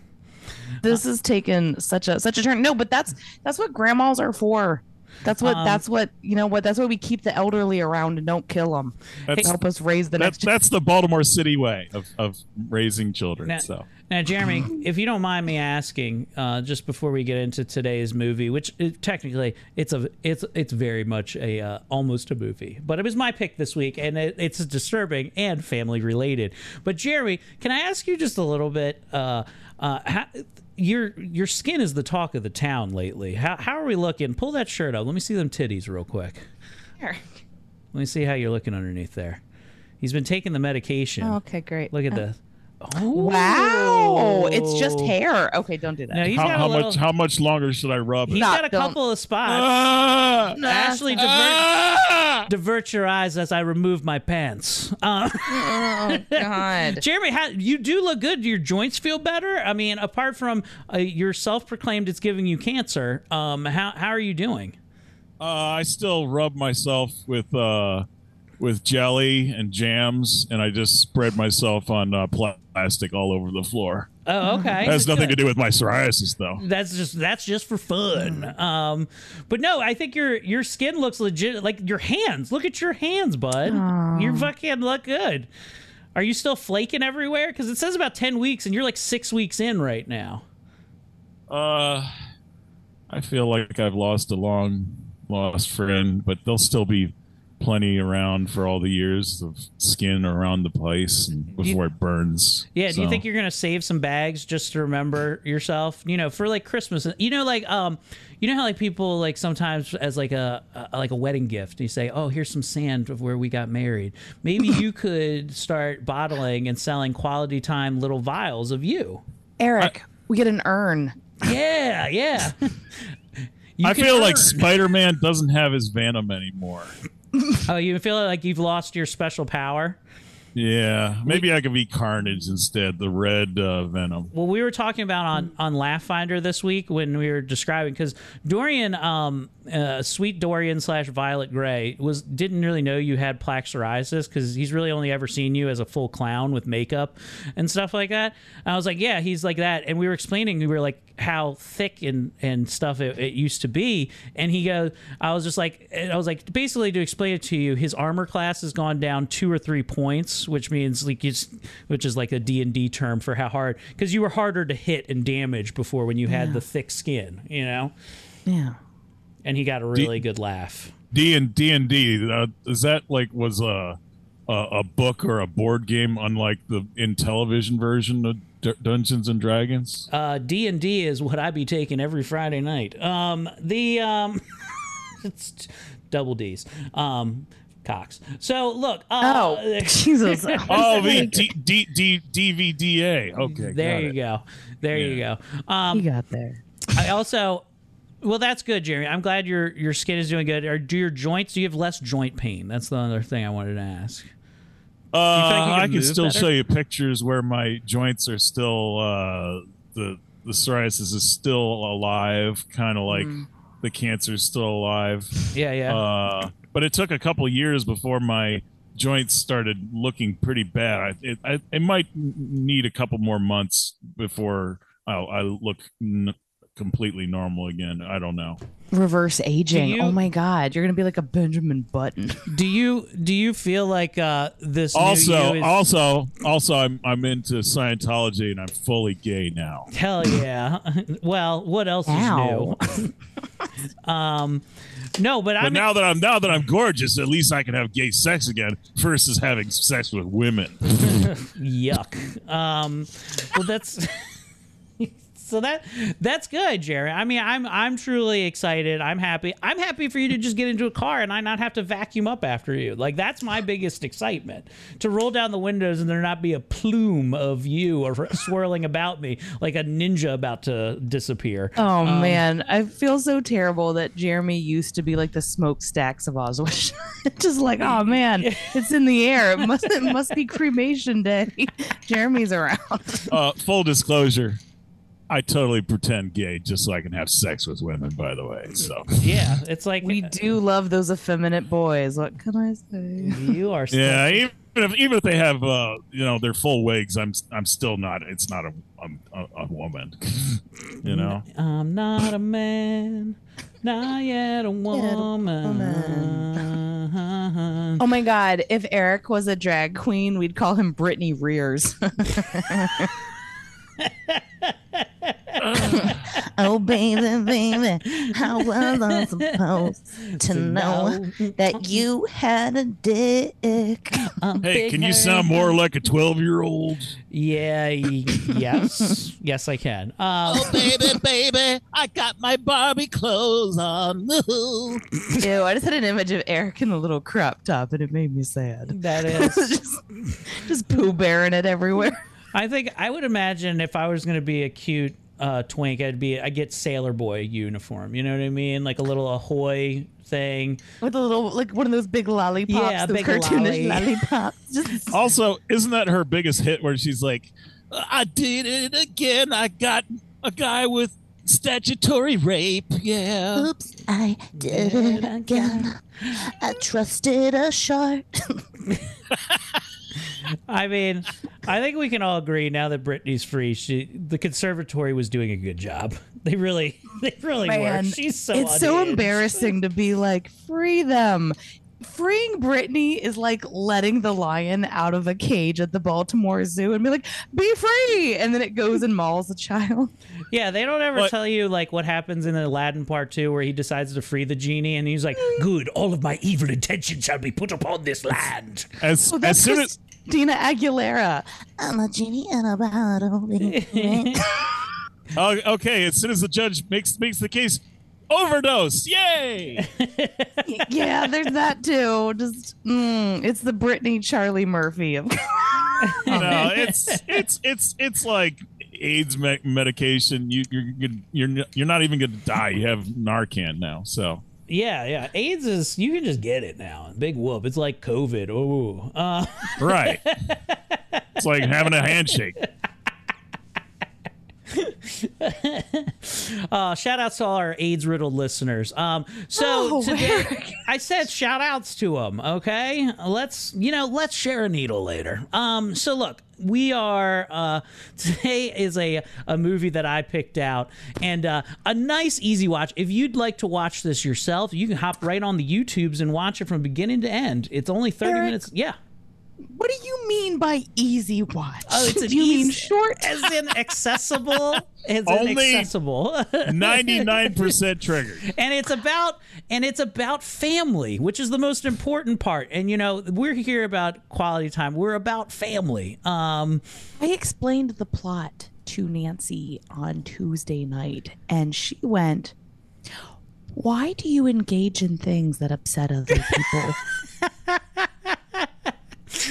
[SPEAKER 9] This has taken such a such a turn. No, but that's that's what grandmas are for. That's what
[SPEAKER 8] Um,
[SPEAKER 9] that's what you know what that's why we keep the elderly around and don't kill them.
[SPEAKER 7] That's-
[SPEAKER 9] help us raise the
[SPEAKER 7] that's
[SPEAKER 9] next.
[SPEAKER 7] that's the Baltimore City way of, of raising children.
[SPEAKER 8] Now,
[SPEAKER 7] so
[SPEAKER 8] now, Jeremy, if you don't mind me asking, uh, just before we get into today's movie, which is, technically it's a it's it's very much a uh, almost a movie, but it was my pick this week, and it, it's disturbing and family related. But Jeremy, can I ask you just a little bit? Uh, uh, how, your your skin is the talk of the town lately. How how are we looking? Pull that shirt up. Let me see them titties real quick.
[SPEAKER 9] Here.
[SPEAKER 8] Let me see how you're looking underneath there. He's been taking the medication.
[SPEAKER 9] Oh, okay, great.
[SPEAKER 8] Look at
[SPEAKER 9] Uh,
[SPEAKER 8] this.
[SPEAKER 9] Wow, it's just hair. Okay, don't do that.
[SPEAKER 8] No, he's
[SPEAKER 7] how,
[SPEAKER 8] got a
[SPEAKER 7] how
[SPEAKER 8] little-
[SPEAKER 7] much how much longer should I rub it?
[SPEAKER 8] He's got a couple of spots.
[SPEAKER 7] Ah!
[SPEAKER 8] Ashley, divert,
[SPEAKER 7] Ah!
[SPEAKER 8] divert your eyes as I remove my pants. Uh, (laughs)
[SPEAKER 9] oh God,
[SPEAKER 8] Jeremy, how, you do look good. Your joints feel better. I mean, apart from uh, your self-proclaimed it's giving you cancer, um, how how are you doing?
[SPEAKER 7] Uh, I still rub myself with uh, with jelly and jams, and I just spread myself on uh, plastic all over the floor.
[SPEAKER 8] Oh, okay.
[SPEAKER 7] That has nothing to do with my psoriasis, though.
[SPEAKER 8] That's just that's just for fun. Um, but no, I think your your skin looks legit. Like your hands. Look at your hands, bud. You fucking look good. Are you still flaking everywhere? Because it says about ten weeks, and you're like six weeks in right now.
[SPEAKER 7] Uh, I feel like I've lost a long lost friend, but they'll still be plenty around for all the years of skin around the place and before it burns.
[SPEAKER 8] Yeah, do you think you're gonna save some bags just to remember yourself? You know, for like Christmas. You know, like um, you know how like people like sometimes as like a, a like a wedding gift, you say, "Oh, here's some sand of where we got married." Maybe (laughs) you could start bottling and selling quality time little vials of you.
[SPEAKER 9] Erik, we get an urn.
[SPEAKER 8] Yeah, yeah. (laughs) You
[SPEAKER 7] I
[SPEAKER 8] can
[SPEAKER 7] feel like. Spider Man doesn't have his Venom anymore. (laughs)
[SPEAKER 8] oh, you feel like you've lost your special power.
[SPEAKER 7] Yeah, maybe I could be Carnage instead, the red uh, Venom.
[SPEAKER 8] Well, we were talking about on on Laugh Finder this week when we were describing because Dorian, um, uh, sweet Dorian slash Violet Gray was didn't really know you had plaque psoriasis because he's really only ever seen you as a full clown with makeup and stuff like that. And I was like, yeah, he's like that, and we were explaining we were like how thick and and stuff it, it used to be, and he goes, I was just like, I was like, basically to explain it to you, his armor class has gone down two or three points, which means like it's which is like a D and D term for how hard because you were harder to hit and damage before when you had
[SPEAKER 9] Yeah.
[SPEAKER 8] the thick skin, you know.
[SPEAKER 9] Yeah.
[SPEAKER 8] And he got a really good laugh.
[SPEAKER 7] D and D and D. uh, Is that like was a, a a book or a board game, unlike the in television version of D- Dungeons and Dragons?
[SPEAKER 8] Uh, D and D is what I be taking every Friday night. Um, the um, (laughs) it's t- double D's. Um, Cox. So look. Uh,
[SPEAKER 9] Oh, (laughs) Jesus. (laughs)
[SPEAKER 7] oh, the D, D, D, DVDA. Okay,
[SPEAKER 8] There
[SPEAKER 7] got
[SPEAKER 8] you
[SPEAKER 7] it.
[SPEAKER 8] go. There you go. Um,
[SPEAKER 9] you got there.
[SPEAKER 8] I also, well, that's good, Jeremy. I'm glad your your skin is doing good. Or do your joints? Do you have less joint pain? That's the other thing I wanted to ask.
[SPEAKER 7] Uh,
[SPEAKER 8] You you can
[SPEAKER 7] I can still
[SPEAKER 8] better?
[SPEAKER 7] show you pictures where my joints are still uh, the the psoriasis is still alive, kind of like
[SPEAKER 8] Mm.
[SPEAKER 7] the is still alive.
[SPEAKER 8] Yeah, yeah.
[SPEAKER 7] Uh, but it took a couple years before my joints started looking pretty bad. I, it, I, it might need a couple more months before I, I look n- completely normal again. I don't know.
[SPEAKER 9] Reverse aging.
[SPEAKER 8] you-
[SPEAKER 9] oh my God, you're gonna be like a Benjamin Button. (laughs)
[SPEAKER 8] Do you do you feel like uh, this?
[SPEAKER 7] Also,
[SPEAKER 8] you is-
[SPEAKER 7] also, also, I'm I'm into Scientology and I'm fully gay now.
[SPEAKER 8] Hell yeah. (laughs) well, what else
[SPEAKER 9] Ow.
[SPEAKER 8] is new? (laughs) um, no, but,
[SPEAKER 7] But
[SPEAKER 8] I'm
[SPEAKER 7] now that I'm now that I'm gorgeous, at least I can have gay sex again versus having sex with women.
[SPEAKER 8] yuck. Um, well, that's so that that's good, Jerry. I mean, I'm I'm truly excited. I'm happy. I'm happy for you to just get into a car and I not have to vacuum up after you. Like that's my biggest excitement to roll down the windows and there not be a plume of you or swirling about me like a ninja about to disappear.
[SPEAKER 9] Oh
[SPEAKER 8] Um,
[SPEAKER 9] man, I feel so terrible that Jeremy used to be like the smokestacks of Auschwitz. (laughs) Just like, oh man, (laughs) it's in the air. It must it must be cremation day. (laughs) Jeremy's around.
[SPEAKER 7] uh, full disclosure, I totally pretend gay just so I can have sex with women. By the way, so
[SPEAKER 8] Yeah, it's like
[SPEAKER 9] we do love those effeminate boys. What can I say?
[SPEAKER 8] You are
[SPEAKER 7] yeah, even if even if they have uh, you know their full wigs, I'm I'm still not. It's not a a, a woman. (laughs) you know.
[SPEAKER 8] I'm not a man, not yet a woman.
[SPEAKER 9] Oh my god, if Erik was a drag queen, we'd call him Brittany Rears. (laughs) (laughs) oh baby, baby, how was I supposed to know that you had a dick?
[SPEAKER 7] Hey, can you sound more like a twelve year old?
[SPEAKER 8] Yeah, yes, (laughs) yes, I can. Um,
[SPEAKER 1] Oh, baby, baby, I got my Barbie clothes on. Ooh. (laughs)
[SPEAKER 9] Ew, I just had an image of Erik in a little crop top and it made me sad.
[SPEAKER 8] That is
[SPEAKER 9] just, just poo bearing it everywhere.
[SPEAKER 8] I think I would imagine if I was going to be a cute uh, twink, I'd be I get sailor boy uniform. You know what I mean, like a little ahoy thing.
[SPEAKER 9] With a little, like one of those big lollipops,
[SPEAKER 8] Yeah,
[SPEAKER 9] those
[SPEAKER 8] big
[SPEAKER 9] cartoonish
[SPEAKER 8] lolly.
[SPEAKER 9] lollipops. (laughs) Just
[SPEAKER 7] Also, isn't that her biggest hit where she's like, I did it again. I got a guy with statutory rape. Yeah.
[SPEAKER 9] Oops, I did it again. I trusted a shark. (laughs) (laughs)
[SPEAKER 8] I mean, I think we can all agree now that Britney's free. She, the conservatory was doing a good job. They really, (laughs) they really
[SPEAKER 9] Man,
[SPEAKER 8] were. She's so.
[SPEAKER 9] it's so
[SPEAKER 8] unhinged.
[SPEAKER 9] embarrassing to be like, free them. Freeing Britney is like letting the lion out of a cage at the Baltimore Zoo and be like, be free. And then it goes and mauls a child. (laughs)
[SPEAKER 8] Yeah, they don't ever
[SPEAKER 7] But-
[SPEAKER 8] tell you like what happens in Aladdin Part Two, where he decides to free the genie, and he's like, "Good, all of my evil intentions shall be put upon this land."
[SPEAKER 7] As oh,
[SPEAKER 9] Well,
[SPEAKER 7] as
[SPEAKER 9] that's
[SPEAKER 7] soon as
[SPEAKER 9] Christina Aguilera. I'm a genie in a bottle. (laughs)
[SPEAKER 7] oh, okay, as soon as the judge makes makes the case, overdose. Yay! (laughs)
[SPEAKER 9] yeah, there's that too. Just mm, it's the Britney Charlie Murphy of (laughs)
[SPEAKER 7] no, it's it's it's it's like AIDS me- medication. You you're you're you're you're not even going to die. You have Narcan now, so.
[SPEAKER 8] Yeah, yeah. AIDS is you can just get it now. Big whoop. It's like COVID. Oh, uh,
[SPEAKER 7] Right. (laughs) It's like having a handshake. (laughs)
[SPEAKER 8] uh, shout outs to all our AIDS riddled listeners. Um, so
[SPEAKER 9] Oh,
[SPEAKER 8] today I said shout outs to them. Okay, let's you know let's share a needle later. Um, so look, we are uh, (laughs) today is a a movie that I picked out and uh, a nice easy watch. If you'd like to watch this yourself, you can hop right on the YouTubes and watch it from beginning to end. It's only thirty
[SPEAKER 9] Erik,
[SPEAKER 8] minutes. Yeah.
[SPEAKER 9] What do you mean by easy watch?
[SPEAKER 8] Oh, it's (laughs) an
[SPEAKER 9] do you mean short?
[SPEAKER 8] As in accessible, (laughs) as in
[SPEAKER 7] Only
[SPEAKER 8] accessible. (laughs)
[SPEAKER 7] Ninety nine percent triggered.
[SPEAKER 8] and it's about and it's about family which is the most important part and you know we're here about quality time we're about family um
[SPEAKER 9] I explained the plot to Nancy on Tuesday night, and she went, Why do you engage in things that upset other people?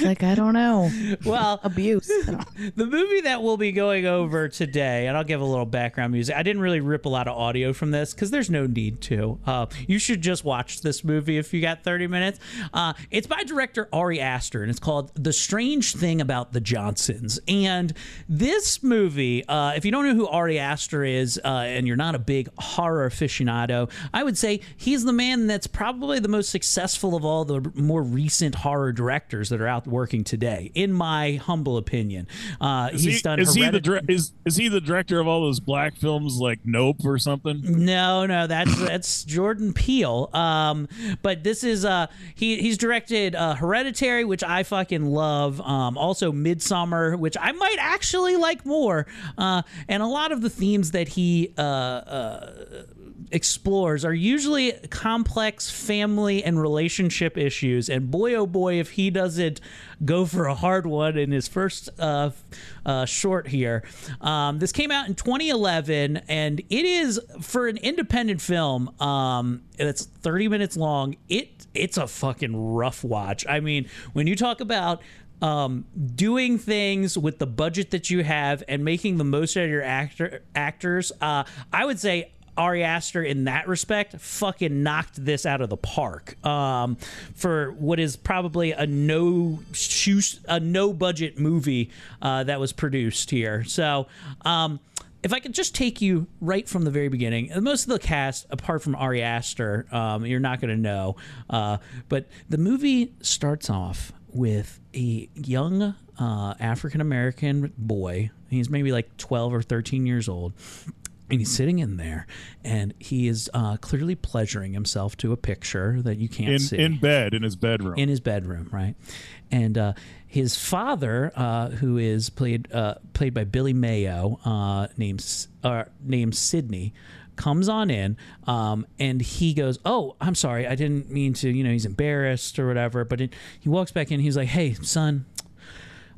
[SPEAKER 9] Like I don't know. (laughs)
[SPEAKER 8] Well,
[SPEAKER 9] abuse. (laughs)
[SPEAKER 8] the movie that we'll be going over today, and I'll give a little background music. I didn't really rip a lot of audio from this because there's no need to. Uh, you should just watch this movie if you got 30 minutes. Uh, it's by director Ari Aster, and it's called The Strange Thing About the Johnsons. And this movie, uh, if you don't know who Ari Aster is, uh, and you're not a big horror aficionado, I would say he's the man that's probably the most successful of all the more recent horror directors that are out working today, in my humble opinion. Uh,
[SPEAKER 7] Is
[SPEAKER 8] he's
[SPEAKER 7] he,
[SPEAKER 8] done.
[SPEAKER 7] is he the
[SPEAKER 8] Heredit-
[SPEAKER 7] is is he the director of all those black films like Nope or something?
[SPEAKER 8] No, no, that's that's Jordan Peele. Um, but this is uh he he's directed uh, Hereditary, which I fucking love. Um, also Midsommar, which I might actually like more. Uh, and a lot of the themes that he uh, uh explores are usually complex family and relationship issues. And boy, oh boy, if he doesn't go for a hard one in his first uh, uh, short here. Um, this came out in 2011, and it is for an independent film. Um, it's 30 minutes long. It it's a fucking rough watch. I mean, when you talk about um, doing things with the budget that you have and making the most out of your actor actors, uh, I would say Ari Aster in that respect fucking knocked this out of the park um, for what is probably a no shoe, a no budget movie uh, that was produced here. So. Um, if I could just take you right from the very beginning, most of the cast, apart from Ari Aster, um, you're not going to know. Uh, but the movie starts off with a young uh, African American boy. He's maybe like 12 or 13 years old. And he's sitting in there, and he is uh, clearly pleasuring himself to a picture that you can't
[SPEAKER 7] In
[SPEAKER 8] see
[SPEAKER 7] in bed in his bedroom.
[SPEAKER 8] in his bedroom, right? And uh, his father, uh, who is played uh, played by Billy Mayo, uh, named uh, named Sidney, comes on in, um, and he goes, "Oh, I'm sorry, I didn't mean to." You know, he's embarrassed or whatever. But it, he walks back in. He's like, "Hey, son,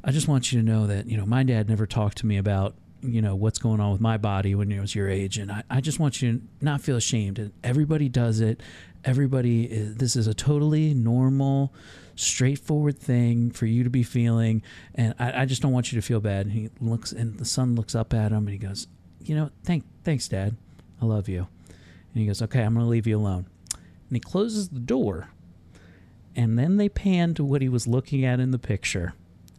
[SPEAKER 8] I just want you to know that you know my dad never talked to me about." You know what's going on with my body when it was your age, and I, I just want you to not feel ashamed. And everybody does it. Everybody, is, this is a totally normal, straightforward thing for you to be feeling, and I, I just don't want you to feel bad. And he looks, and the son looks up at him, and he goes, "You know, thank, thanks, Dad. I love you." And he goes, "Okay, I'm going to leave you alone." And he closes the door, and then they pan to what he was looking at in the picture,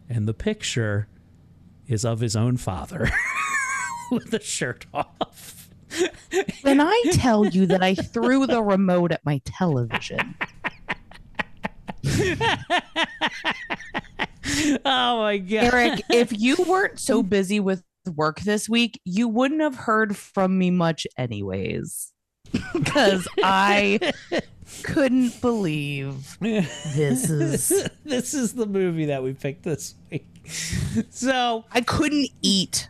[SPEAKER 8] and the picture is of his own father (laughs) (laughs) with the shirt off.
[SPEAKER 9] When I (laughs) tell you that I threw the remote at my television,
[SPEAKER 8] oh my god,
[SPEAKER 9] Erik, if you weren't so busy with work this week, you wouldn't have heard from me much, anyways. Because I couldn't believe this is (laughs)
[SPEAKER 8] this is the movie that we picked this week. So
[SPEAKER 9] I couldn't eat.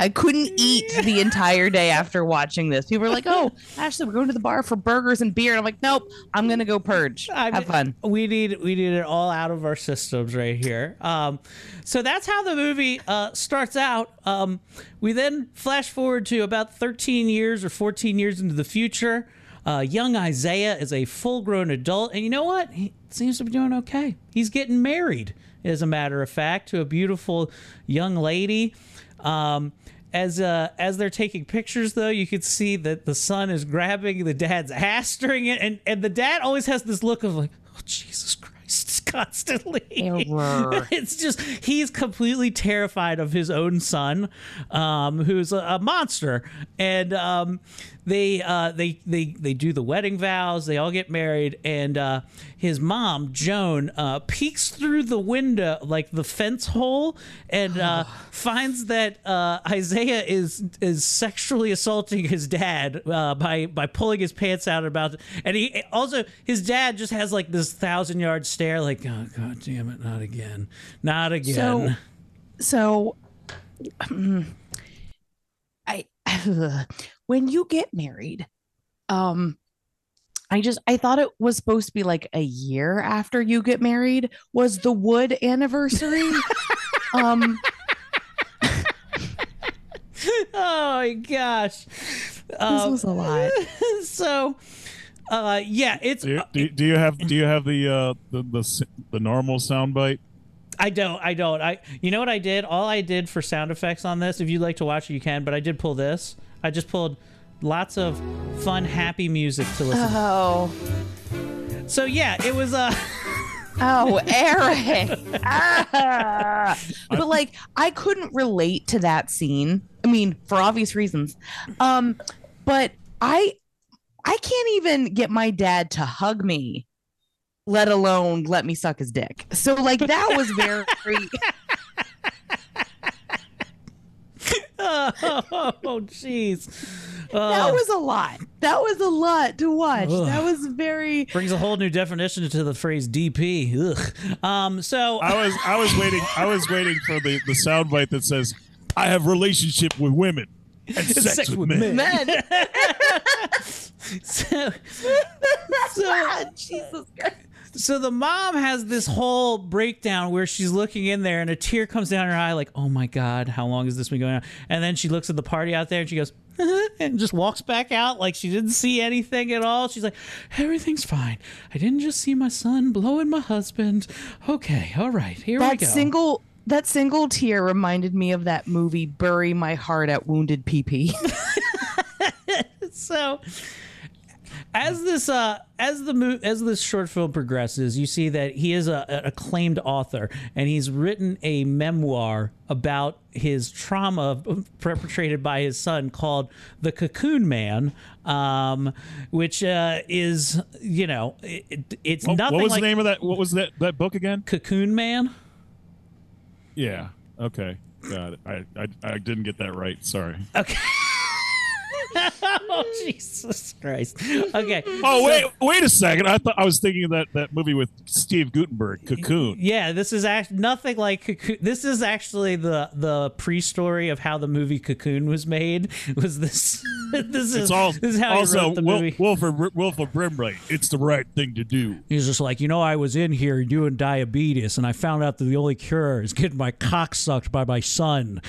[SPEAKER 9] I couldn't eat the entire day after watching this. People were like, "Oh, Ashley, we're going to the bar for burgers and beer." And I'm like, "Nope, I'm gonna go purge.
[SPEAKER 8] I
[SPEAKER 9] Have
[SPEAKER 8] mean,
[SPEAKER 9] fun."
[SPEAKER 8] We need we need it all out of our systems right here. Um, so that's how the movie uh, starts out. Um, we then flash forward to about 13 years or 14 years into the future. Uh, young Isaiah is a full grown adult, and you know what? He seems to be doing okay. He's getting married, as a matter of fact, to a beautiful young lady. Um, as uh, as they're taking pictures, though, you can see that the son is grabbing the dad's ass during it, and and the dad always has this look of like, oh Jesus Christ, constantly. (laughs) It's just he's completely terrified of his own son, um, who's a, a monster, and um, they uh, they they they do the wedding vows. They all get married, and uh, his mom Joan uh, peeks through the window, like the fence hole, and uh, finds that uh, Isaiah is is sexually assaulting his dad uh, by by pulling his pants out about, and he also his dad just has like this thousand yard stare, like oh god damn it, not again, not again.
[SPEAKER 9] So, so (clears throat) um, I (clears throat) when you get married, um, I just I thought it was supposed to be like a year after you get married was the wood anniversary. (laughs) um, (laughs)
[SPEAKER 8] oh my gosh,
[SPEAKER 9] this
[SPEAKER 8] Um,
[SPEAKER 9] was a lot. (laughs)
[SPEAKER 8] so, uh, yeah, it's
[SPEAKER 7] Do you, do, you- do you have do you have the uh the the, s- the normal soundbite?
[SPEAKER 8] I don't. I don't. I. You know what I did? All I did for sound effects on this. If you'd like to watch it, you can. But I did pull this. I just pulled lots of fun, happy music to listen.
[SPEAKER 9] Oh.
[SPEAKER 8] So yeah, it was. Uh, (laughs)
[SPEAKER 9] Oh, Erik. (laughs) Ah. But like I couldn't relate to that scene. I mean, for obvious reasons. Um, but I I can't even get my dad to hug me, let alone let me suck his dick. So like that was very (laughs) (laughs)
[SPEAKER 8] oh, jeez.
[SPEAKER 9] that was a lot. That was a lot to watch.
[SPEAKER 8] Ugh.
[SPEAKER 9] That was very
[SPEAKER 8] brings a whole new definition to the phrase DP. Ugh. Um. So
[SPEAKER 7] I was I was waiting I was waiting for the the soundbite that says I have relationship with women and (laughs) sex, with, men.
[SPEAKER 9] men. (laughs)
[SPEAKER 8] so, so
[SPEAKER 9] Jesus Christ.
[SPEAKER 8] So the mom has this whole breakdown where she's looking in there and a tear comes down her eye, like, oh my God, how long has this been going on? And then she looks at the party out there and she goes, (laughs) and just walks back out like she didn't see anything at all. She's like, everything's fine. I didn't just see my son blowing my husband. Okay, all right, here we
[SPEAKER 9] that
[SPEAKER 8] go.
[SPEAKER 9] single that single tear reminded me of that movie Bury My Heart at Wounded PP. (laughs)
[SPEAKER 8] so as this uh as the mo- as this short film progresses you see that he is a, an acclaimed author and he's written a memoir about his trauma perpetrated by his son called the cocoon man um which uh is you know it, it's
[SPEAKER 7] What,
[SPEAKER 8] nothing
[SPEAKER 7] what was
[SPEAKER 8] like
[SPEAKER 7] the name of that? What was that that book again?
[SPEAKER 8] cocoon man
[SPEAKER 7] Yeah. Okay. Got it. I, I I didn't get that right. Sorry. (laughs)
[SPEAKER 8] oh jesus christ okay
[SPEAKER 7] Oh wait, wait a second. I thought I was thinking of that that movie with Steve Guttenberg, Cocoon.
[SPEAKER 8] Yeah, this is act- nothing like Cocoon. This is actually the the pre-story of how the movie Cocoon was made. (laughs) Was this? (laughs) this is
[SPEAKER 7] all
[SPEAKER 8] this is how
[SPEAKER 7] also
[SPEAKER 8] he wrote the
[SPEAKER 7] Wil-
[SPEAKER 8] movie.
[SPEAKER 7] Wilford Wilford Brimley. It's the right thing to do.
[SPEAKER 8] He's just like, you know, I was in here doing diabetes, and I found out that the only cure is getting my cock sucked by my son.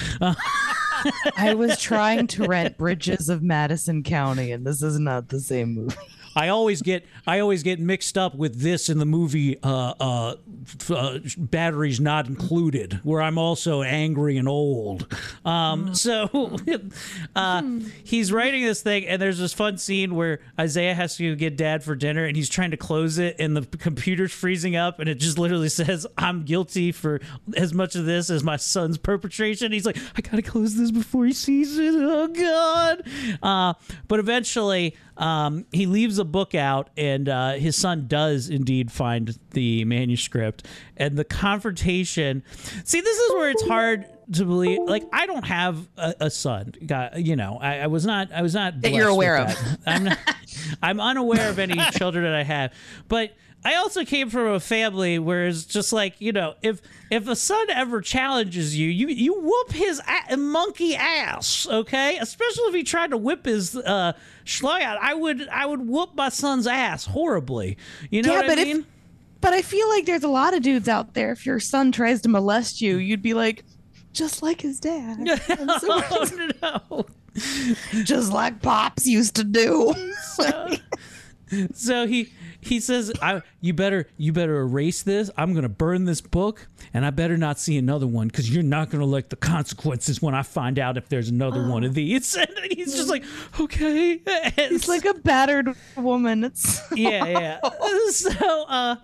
[SPEAKER 9] I was trying to rent Bridges of Madison County, and this is not the same movie.
[SPEAKER 8] I always get I always get mixed up with this in the movie uh, uh, f- uh, Batteries Not Included, where I'm also angry and old. Um, so (laughs) uh, he's writing this thing, and there's this fun scene where Isaiah has to get dad for dinner, and he's trying to close it, and the computer's freezing up, and it just literally (laughs) says, "I'm guilty for as much of this as my son's perpetration." He's like, "I gotta close this before he sees it." Oh God! Uh, but eventually. Um, he leaves a book out, and uh, his son does indeed find the manuscript. And the confrontation. See, this is where it's hard to believe. Like, I don't have a, a son. Got you know, I, I was not. I was not
[SPEAKER 9] That you're aware of.
[SPEAKER 8] I'm not. I'm unaware of any (laughs) children that I have, but. I also came from a family where it's just like you know, if if a son ever challenges you, you you whoop his a- monkey ass, okay? Especially if he tried to whip his uh, schlag out, I would I would whoop my son's ass horribly. You know
[SPEAKER 9] yeah,
[SPEAKER 8] what
[SPEAKER 9] but
[SPEAKER 8] I mean?
[SPEAKER 9] if but I feel like there's a lot of dudes out there. If your son tries to molest you, you'd be like, just like his dad, (laughs)
[SPEAKER 8] oh, no. (laughs)
[SPEAKER 9] just like pops used to do. (laughs)
[SPEAKER 8] so (laughs) he he says I, you better you better erase this. I'm gonna burn this book and i better not see another one because you're not gonna like the consequences when i find out if there's another one of (gasps) these. (laughs) And he's just like okay. (laughs)
[SPEAKER 9] He's like a battered woman. It's
[SPEAKER 8] yeah yeah. So uh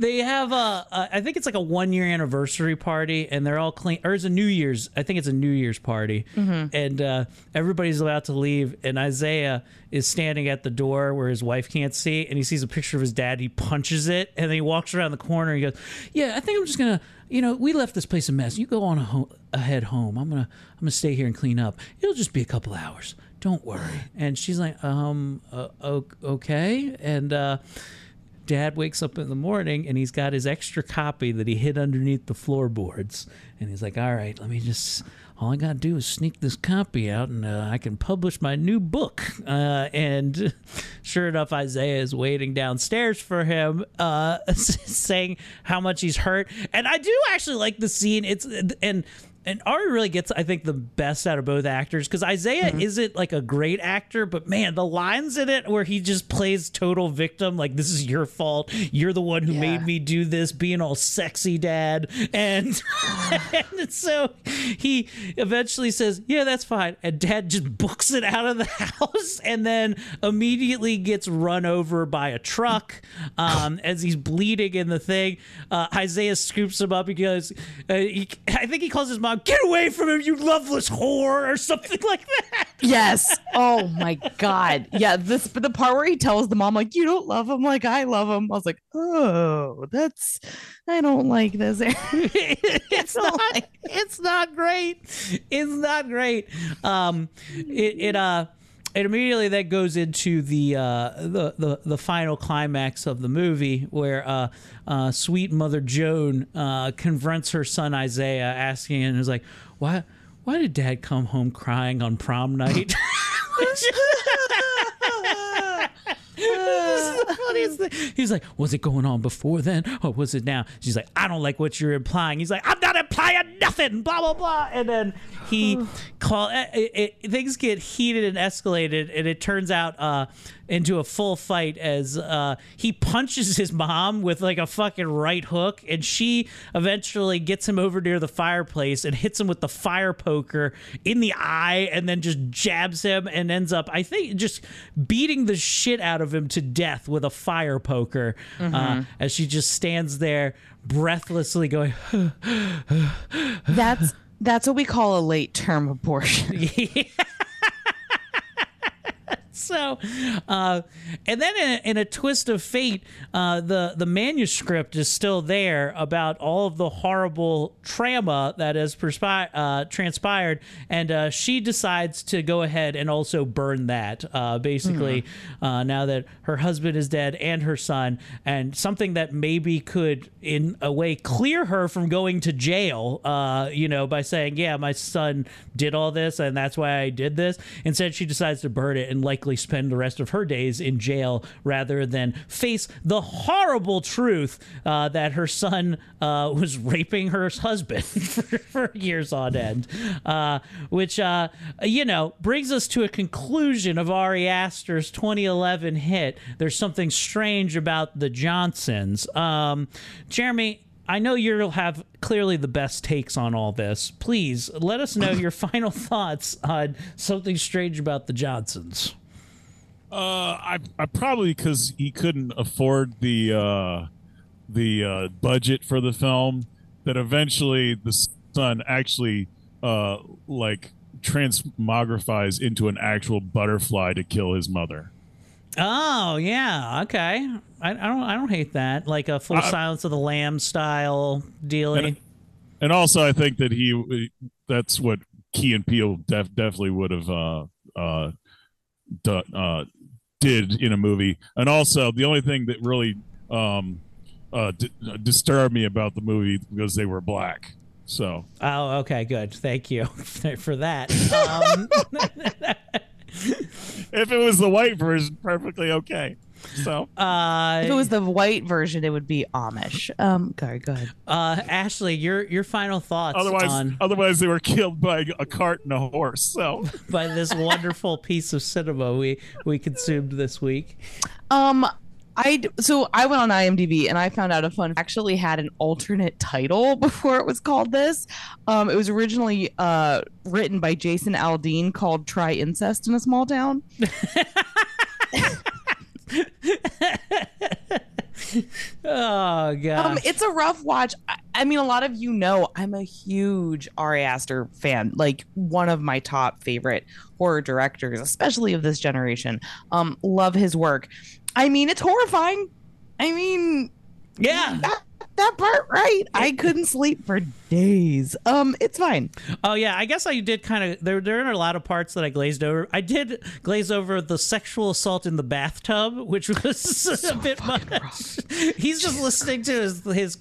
[SPEAKER 8] they have a, a I think it's like a one year anniversary party and they're all clean or it's a new year's i think it's a new year's party.
[SPEAKER 9] Mhm.
[SPEAKER 8] and uh, everybody's about to leave and isaiah is standing at the door where his wife can't see and he sees a picture of his dad. He punches it and then he walks around the corner and he goes yeah i think i'm just gonna you know we left this place a mess. You go on a ho- ahead home. I'm gonna i'm gonna stay here and clean up. It'll just be a couple hours. Don't worry. And she's like um uh, okay. And uh Dad wakes up in the morning and he's got his extra copy that he hid underneath the floorboards. And he's like, all right, let me just, all I got to do is sneak this copy out and uh, I can publish my new book. Uh, and (laughs) sure enough, Isaiah is waiting downstairs for him, uh, (laughs) saying how much he's hurt. And I do actually like the scene. It's, and and Ari really gets, I think, the best out of both actors because Isaiah
[SPEAKER 9] Mm-hmm.
[SPEAKER 8] isn't like a great actor, but man, the lines in it where he just plays total victim, like this is your fault, you're the one who
[SPEAKER 9] Yeah.
[SPEAKER 8] made me do this, being all sexy, dad, (laughs) and, and so he eventually says, "Yeah, that's fine," and dad just books it out of the (laughs) house, and then immediately gets run over by a truck um, (laughs) as he's bleeding in the thing. Uh, Isaiah scoops him up. He goes, uh, he, I think he calls his mom, "Get away from him, you loveless whore," or something (laughs) like that.
[SPEAKER 9] Yes. Oh my God. Yeah. This, but the part where he tells the mom, like, you don't love him like I love him. I was like, oh, that's, I don't like this. (laughs)
[SPEAKER 8] it's not it's not great it's not great um it, it uh it immediately that goes into the, uh, the the the final climax of the movie, where uh, uh, sweet mother Joan uh, confronts her son Isaiah, asking him, "Is like, why why did Dad come home crying on prom night?" (laughs) (laughs) This is the funniest thing. He's like, was it going on before then or was it now? She's like, I don't like what you're implying. He's like, I'm not implying nothing, blah, blah, blah. And then he (sighs) call it, it, things get heated and escalated, and it turns out uh, into a full fight as uh, he punches his mom with like a fucking right hook, and she eventually gets him over near the fireplace and hits him with the fire poker in the eye, and then just jabs him and ends up, I think, just beating the shit out of him to death with a fire poker uh,
[SPEAKER 9] Mhm.
[SPEAKER 8] as she just stands there breathlessly going. (sighs) (sighs) (sighs)
[SPEAKER 9] That's, that's what we call a late term abortion. (laughs) (laughs) (laughs)
[SPEAKER 8] so uh, and then in a, in a twist of fate uh, the the manuscript is still there about all of the horrible trauma that has perspi- uh, transpired. And uh, she decides to go ahead and also burn that uh, basically uh, now that her husband is dead and her son. And something that maybe could in a way clear her from going to jail uh, you know by saying yeah my son did all this and that's why I did this. Instead she decides to burn it and likely spend the rest of her days in jail rather than face the horrible truth uh, that her son uh, was raping her husband (laughs) for, for years on end uh, which uh, you know brings us to a conclusion of Ari Aster's 2011 hit there's something strange about the Johnsons um, Jeremy I know you'll have clearly the best takes on all this. Please let us know your (laughs) final thoughts on something strange about the Johnsons.
[SPEAKER 7] Uh, I, I probably because he couldn't afford the uh, the uh, budget for the film. That eventually the son actually uh, like transmogrifies into an actual butterfly to kill his mother.
[SPEAKER 8] Oh yeah, okay. I, I don't I don't hate that. Like a full
[SPEAKER 7] Uh,
[SPEAKER 8] Silence of the Lamb style dealing.
[SPEAKER 7] And, and also, I think that he that's what Key and Peele def, definitely would have uh, uh, done, uh, did in a movie. And also, the only thing that really um, uh, d- disturbed me about the movie because they were black. So
[SPEAKER 8] Oh, okay, good. Thank you (laughs) for that. (laughs) Um, (laughs)
[SPEAKER 7] if it was the white version, perfectly okay. So
[SPEAKER 8] uh,
[SPEAKER 9] if it was the white version, it would be Amish. Um, go, go ahead.
[SPEAKER 8] uh, Ashley, your your final thoughts
[SPEAKER 7] otherwise,
[SPEAKER 8] on
[SPEAKER 7] otherwise they were killed by a cart and a horse. So
[SPEAKER 8] by this wonderful piece of cinema we we consumed this week.
[SPEAKER 9] Um, I d- so I went on IMDb and I found out a fun actually had an alternate title (laughs) before it was called this. Um, it was originally uh written by Jason Aldean called "Try Incest in a Small Town." (laughs)
[SPEAKER 8] Oh god.
[SPEAKER 9] Um, it's a rough watch. I, I mean, a lot of you know I'm a huge Ari Aster fan, like one of my top favorite horror directors, especially of this generation. Um, love his work. I mean, it's horrifying. I mean,
[SPEAKER 8] yeah,
[SPEAKER 9] that, that part right. I couldn't sleep for days. Um, it's fine.
[SPEAKER 8] Oh yeah, I guess I did kind of. There, there are a lot of parts that I glazed over. I did glaze over the sexual assault in the bathtub, which (laughs) was a bit much. He's just listening to his his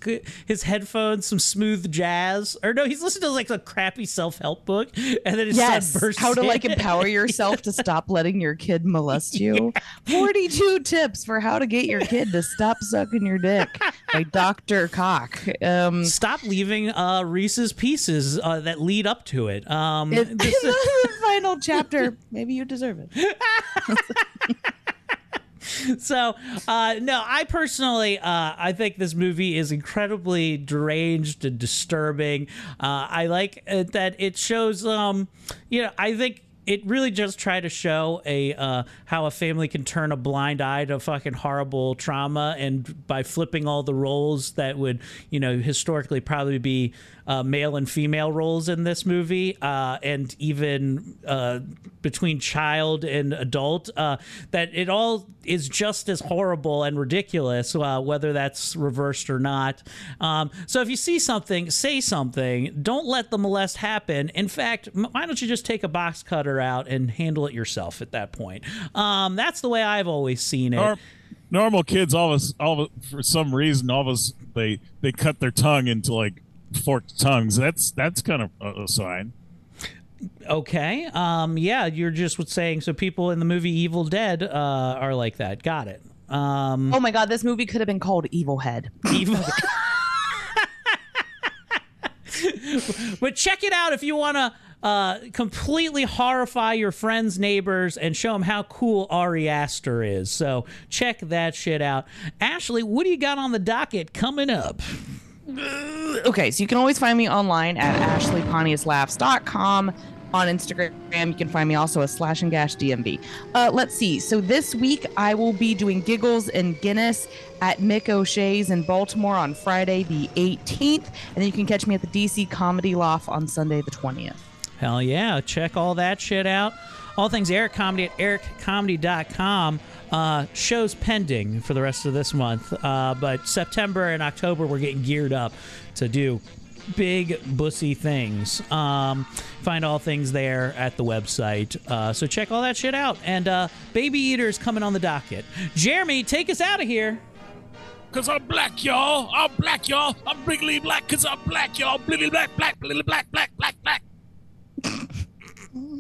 [SPEAKER 8] his headphones, some smooth jazz, or no, he's listening to like a crappy self help book, and then his
[SPEAKER 9] yes,
[SPEAKER 8] son bursts
[SPEAKER 9] how to like empower (laughs) yourself to stop letting your kid molest you. 42 tips for how to get your kid to stop sucking your dick by Dr. Cock. Um,
[SPEAKER 8] Stop leaving uh, Reese's Pieces uh, that lead up to it. Um,
[SPEAKER 9] It-
[SPEAKER 8] this- (laughs)
[SPEAKER 9] the final chapter. Maybe you deserve it. (laughs)
[SPEAKER 8] so uh, no i personally uh, i think this movie is incredibly deranged and disturbing uh, i like that it shows um, you know i think it really just tried to show a uh, how a family can turn a blind eye to fucking horrible trauma and by flipping all the roles that would you know historically probably be uh, male and female roles in this movie, uh, and even uh, between child and adult, uh, that it all is just as horrible and ridiculous, uh, whether that's reversed or not. Um, so if you see something, say something. Don't let the molest happen. In fact, why don't you just take a box cutter out and handle it yourself at that point? Um, that's the way I've always seen it.
[SPEAKER 7] Nor- normal kids, all of us, all of, for some reason, all of us, they they cut their tongue into like forked tongues. That's that's kind of a, a sign.
[SPEAKER 8] Okay. Um, yeah, you're just saying so people in the movie Evil Dead uh, are like that. Got it. Um,
[SPEAKER 9] Oh my god, this movie could have been called Evil Head.
[SPEAKER 8] Evil. (laughs) but check it out if you want to uh, completely horrify your friends, neighbors, and show them how cool Ari Aster is. So check that shit out. Ashley, what do you got on the docket coming up?
[SPEAKER 9] Okay, so you can always find me online at ashleypontiuslaughs.com. On Instagram, you can find me also as slash and gash DMV. Uh, let's see. So this week, I will be doing Giggles and Guinness at Mick O'Shea's in Baltimore on Friday, the 18th. And then you can catch me at the DC Comedy Loft on Sunday, the 20th.
[SPEAKER 8] Hell yeah. Check all that shit out. All things Eric Comedy at ericcomedy.com. Uh, shows pending for the rest of this month. Uh, but September and October, we're getting geared up to do big bussy things. Um, find all things there at the website. Uh, so check all that shit out. And uh, Baby Eater's coming on the docket. Jeremy, take us out of here.
[SPEAKER 7] Cause I'm black, y'all. I'm black, y'all. I'm bigly black cause I'm black, y'all. Bligly black, black, bligly black, black, black, black.